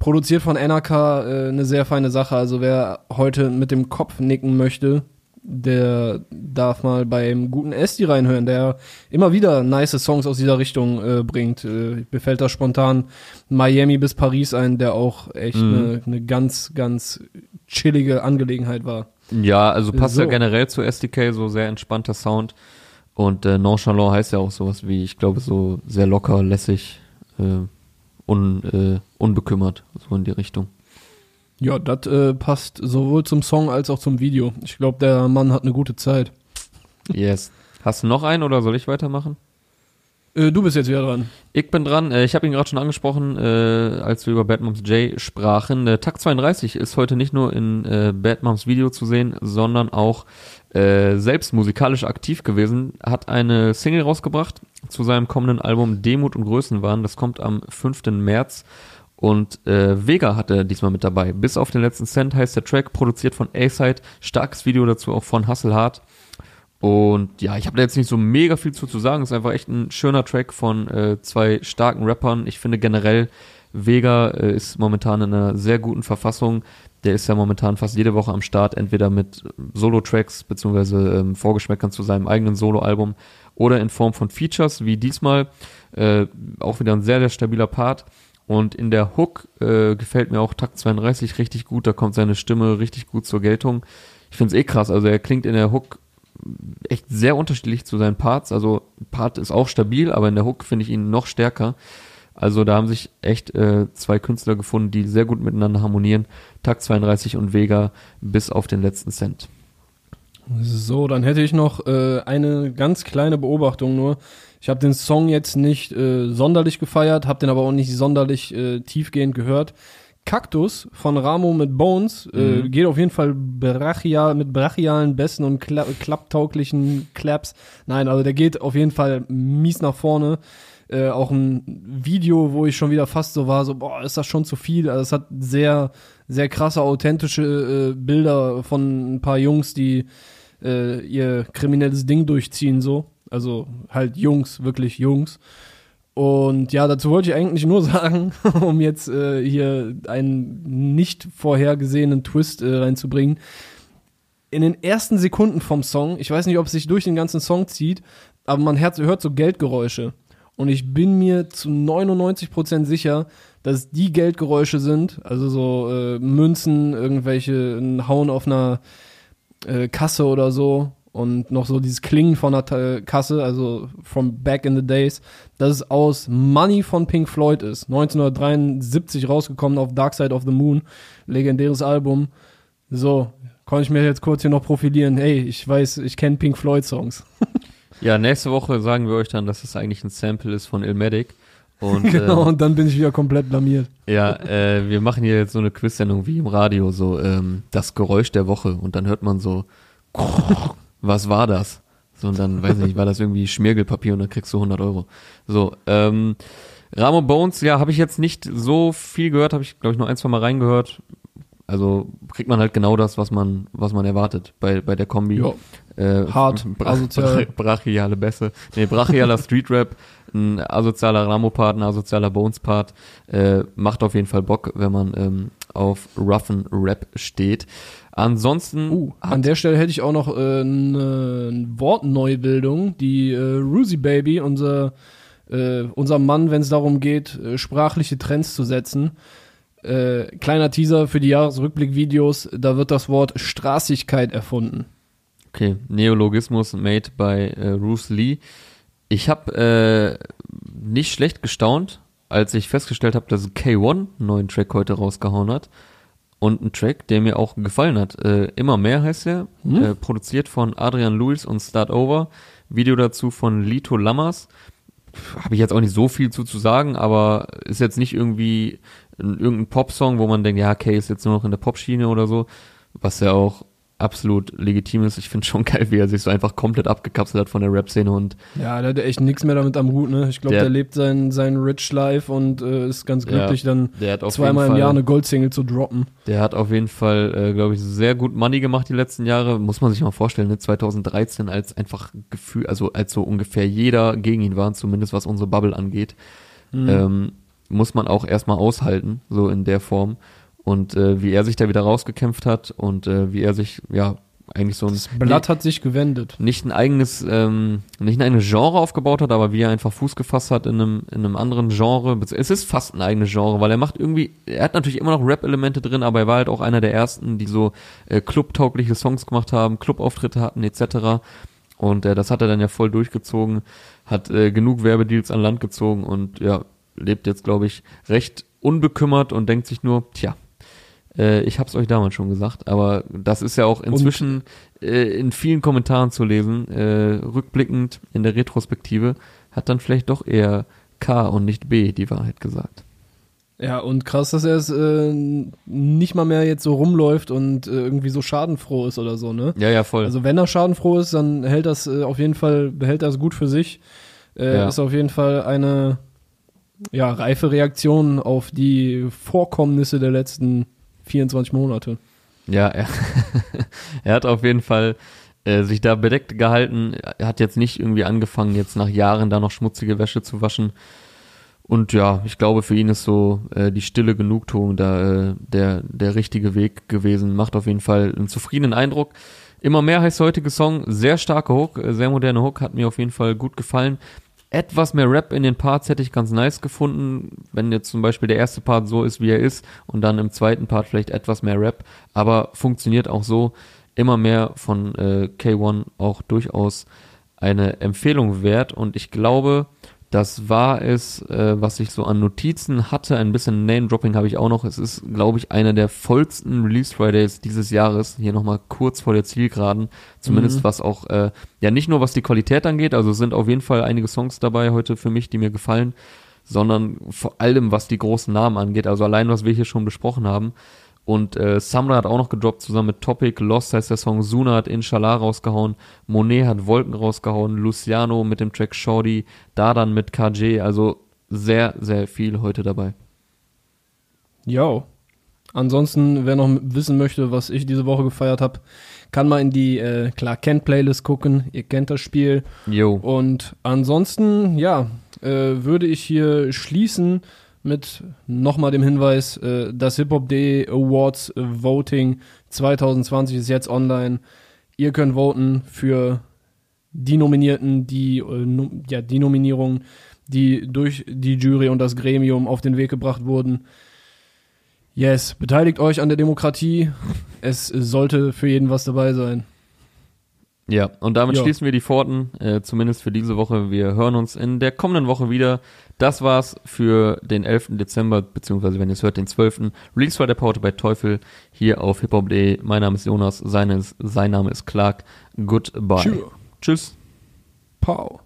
Produziert von NRK, äh, eine sehr feine Sache. Also wer heute mit dem Kopf nicken möchte, der darf mal beim guten Esti reinhören, der immer wieder nice Songs aus dieser Richtung äh, bringt. Äh, mir fällt da spontan Miami bis Paris ein, der auch echt eine mhm. ne ganz, ganz chillige Angelegenheit war. Ja, also passt so. ja generell zu SDK, so sehr entspannter Sound. Und äh, Nonchalant heißt ja auch sowas wie, ich glaube, so sehr locker, lässig, äh, un, äh, unbekümmert, so in die Richtung. Ja, das äh, passt sowohl zum Song als auch zum Video. Ich glaube, der Mann hat eine gute Zeit. Yes. Hast du noch einen oder soll ich weitermachen? Äh, du bist jetzt wieder dran. Ich bin dran. Äh, ich habe ihn gerade schon angesprochen, äh, als wir über Bad Moms J sprachen. Äh, Takt 32 ist heute nicht nur in äh, Bad Moms Video zu sehen, sondern auch äh, selbst musikalisch aktiv gewesen. Hat eine Single rausgebracht zu seinem kommenden Album Demut und Größenwahn. Das kommt am 5. März. Und äh, Vega hatte diesmal mit dabei. Bis auf den letzten Cent heißt der Track, produziert von A-Side. Starkes Video dazu auch von Hustle Hard. Und ja, ich habe da jetzt nicht so mega viel zu, zu sagen. Ist einfach echt ein schöner Track von äh, zwei starken Rappern. Ich finde generell, Vega äh, ist momentan in einer sehr guten Verfassung. Der ist ja momentan fast jede Woche am Start, entweder mit Solo-Tracks beziehungsweise ähm, Vorgeschmäckern zu seinem eigenen Solo-Album oder in Form von Features, wie diesmal. Äh, auch wieder ein sehr, sehr stabiler Part. Und in der Hook äh, gefällt mir auch Takt 32 richtig gut, da kommt seine Stimme richtig gut zur Geltung. Ich finde es eh krass, also er klingt in der Hook echt sehr unterschiedlich zu seinen Parts. Also Part ist auch stabil, aber in der Hook finde ich ihn noch stärker. Also da haben sich echt äh, zwei Künstler gefunden, die sehr gut miteinander harmonieren. Takt 32 und Vega bis auf den letzten Cent. So, dann hätte ich noch äh, eine ganz kleine Beobachtung nur. Ich habe den Song jetzt nicht äh, sonderlich gefeiert, habe den aber auch nicht sonderlich äh, tiefgehend gehört. Kaktus von Ramo mit Bones äh, mhm. geht auf jeden Fall brachial, mit brachialen Bässen und kla klapptauglichen Claps. Nein, also der geht auf jeden Fall mies nach vorne. Äh, auch ein Video, wo ich schon wieder fast so war, so, boah, ist das schon zu viel. Also es hat sehr, sehr krasse, authentische äh, Bilder von ein paar Jungs, die äh, ihr kriminelles Ding durchziehen, so. Also halt Jungs, wirklich Jungs. Und ja, dazu wollte ich eigentlich nur sagen, um jetzt äh, hier einen nicht vorhergesehenen Twist äh, reinzubringen. In den ersten Sekunden vom Song, ich weiß nicht, ob es sich durch den ganzen Song zieht, aber man hört, hört so Geldgeräusche. Und ich bin mir zu 99% sicher, dass die Geldgeräusche sind, also so äh, Münzen, irgendwelche ein Hauen auf einer äh, Kasse oder so und noch so dieses Klingen von der Kasse, also from back in the days, dass es aus Money von Pink Floyd ist. 1973 rausgekommen auf Dark Side of the Moon, legendäres Album. So, konnte ich mir jetzt kurz hier noch profilieren. Hey, ich weiß, ich kenne Pink Floyd Songs. Ja, nächste Woche sagen wir euch dann, dass es eigentlich ein Sample ist von Illmatic. Und genau, ähm, und dann bin ich wieder komplett blamiert. ja, äh, wir machen hier jetzt so eine Quiz-Sendung wie im Radio, so ähm, das Geräusch der Woche. Und dann hört man so, was war das? So, und dann, weiß nicht, war das irgendwie Schmirgelpapier und dann kriegst du 100 Euro. So, ähm, Ramo Bones, ja, habe ich jetzt nicht so viel gehört, habe ich, glaube ich, nur ein, zwei Mal reingehört. Also kriegt man halt genau das, was man, was man erwartet bei, bei der Kombi. Ja. Äh, Hart, bra asozial. Bra brachiale Bässe. Nee, brachialer Streetrap, ein asozialer Ramo-Part, ein asozialer Bones-Part. Äh, macht auf jeden Fall Bock, wenn man ähm, auf roughen Rap steht. Ansonsten Uh, an der Stelle hätte ich auch noch äh, eine Wortneubildung, die äh, Ruzy Baby, unser, äh, unser Mann, wenn es darum geht, äh, sprachliche Trends zu setzen. Äh, kleiner Teaser für die Jahresrückblick-Videos, da wird das Wort Straßigkeit erfunden. Okay, Neologismus made by äh, Bruce Lee. Ich habe nicht schlecht gestaunt, als ich festgestellt habe, dass K1 einen neuen Track heute rausgehauen hat. Und ein Track, der mir auch gefallen hat. Äh, Immer mehr heißt er. Hm? Äh, produziert von Adrian Lewis und Start Over. Video dazu von Lito Lammers. Habe ich jetzt auch nicht so viel zu, zu sagen, aber ist jetzt nicht irgendwie ein, irgendein Popsong, wo man denkt, ja, Kay ist jetzt nur noch in der Popschiene oder so. Was ja auch absolut legitim ist. Ich finde schon geil, wie er sich so einfach komplett abgekapselt hat von der Rap-Szene und Ja, der hat echt nichts mehr damit am Hut, ne? Ich glaube, Der- der, lebt sein, sein Rich Life und äh, ist ganz glücklich, dann hat auf zweimal jeden im Jahr Fall, eine Goldsingle zu droppen. der hat auf jeden Fall, äh, glaube ich, sehr gut Money gemacht die letzten Jahre. Muss man sich mal vorstellen, ne? 2013 als einfach Gefühl, also als so ungefähr jeder gegen ihn war, zumindest was unsere Bubble angeht, Mhm. ähm, muss man auch erstmal aushalten, so in der Form. Und äh, wie er sich da wieder rausgekämpft hat und äh, wie er sich, ja, eigentlich so ein Das Blatt hat sich gewendet. nicht ein eigenes, ähm, nicht ein eigenes Genre aufgebaut hat, aber wie er einfach Fuß gefasst hat in einem, in einem anderen Genre. Es ist fast ein eigenes Genre, weil er macht irgendwie, er hat natürlich immer noch Rap-Elemente drin, aber er war halt auch einer der ersten, die so äh, clubtaugliche Songs gemacht haben, Clubauftritte hatten etc. Und äh, das hat er dann ja voll durchgezogen, hat äh, genug Werbedeals an Land gezogen und ja, lebt jetzt, glaube ich, recht unbekümmert und denkt sich nur, tja, äh, ich hab's euch damals schon gesagt, aber das ist ja auch inzwischen äh, in vielen Kommentaren zu lesen, äh, rückblickend in der Retrospektive, hat dann vielleicht doch eher K und nicht B die Wahrheit gesagt. Ja, und krass, dass er es äh, nicht mal mehr jetzt so rumläuft und äh, irgendwie so schadenfroh ist oder so, ne? Ja, ja, voll. Also wenn er schadenfroh ist, dann hält das äh, auf jeden Fall, behält das gut für sich. Äh, Ja. Ist auf jeden Fall eine ja, reife Reaktion auf die Vorkommnisse der letzten 24 Monate. Ja, er, er hat auf jeden Fall äh, sich da bedeckt gehalten. Er hat jetzt nicht irgendwie angefangen, jetzt nach Jahren da noch schmutzige Wäsche zu waschen. Und ja, ich glaube, für ihn ist so äh, die stille Genugtuung da äh, der, der richtige Weg gewesen. Macht auf jeden Fall einen zufriedenen Eindruck. Immer mehr heißt der heutige Song. Sehr starke Hook, äh, sehr moderne Hook, hat mir auf jeden Fall gut gefallen. Etwas mehr Rap in den Parts hätte ich ganz nice gefunden, wenn jetzt zum Beispiel der erste Part so ist, wie er ist und dann im zweiten Part vielleicht etwas mehr Rap, aber funktioniert auch so. Immer mehr von äh, K1 auch durchaus eine Empfehlung wert. Und ich glaube, das war es, äh, was ich so an Notizen hatte. Ein bisschen Name-Dropping habe ich auch noch. Es ist, glaube ich, einer der vollsten Release-Fridays dieses Jahres. Hier nochmal kurz vor der Zielgeraden. Zumindest Mhm. was auch, äh, ja nicht nur was die Qualität angeht, also es sind auf jeden Fall einige Songs dabei heute für mich, die mir gefallen, sondern vor allem was die großen Namen angeht. Also allein, was wir hier schon besprochen haben. Und äh, Samra hat auch noch gedroppt, zusammen mit Topic. Lost heißt der Song. Suna hat Inshallah rausgehauen. Monet hat Wolken rausgehauen. Luciano mit dem Track Shorty. Dadan mit KJ. Also sehr, sehr viel heute dabei. Jo. Ansonsten, wer noch wissen möchte, was ich diese Woche gefeiert habe, kann mal in die äh, Clark Kent Playlist gucken. Ihr kennt das Spiel. Yo. Und ansonsten, ja, äh, würde ich hier schließen mit nochmal dem Hinweis, äh, das Hip-Hop.de Awards äh, Voting 2020 ist jetzt online. Ihr könnt voten für die Nominierten, die, äh, ja, die Nominierungen, die durch die Jury und das Gremium auf den Weg gebracht wurden. Yes, beteiligt euch an der Demokratie. Es sollte für jeden was dabei sein. Ja, und damit Ja. schließen wir die Pforten, äh, zumindest für diese Woche. Wir hören uns in der kommenden Woche wieder. Das war's für den 11. Dezember, beziehungsweise wenn ihr es hört, den 12. Release war der Porte bei Teufel hier auf hiphop.de. Mein Name ist Jonas, seine ist, sein Name ist Clark. Goodbye. Tschüss. Tschüss. Pow.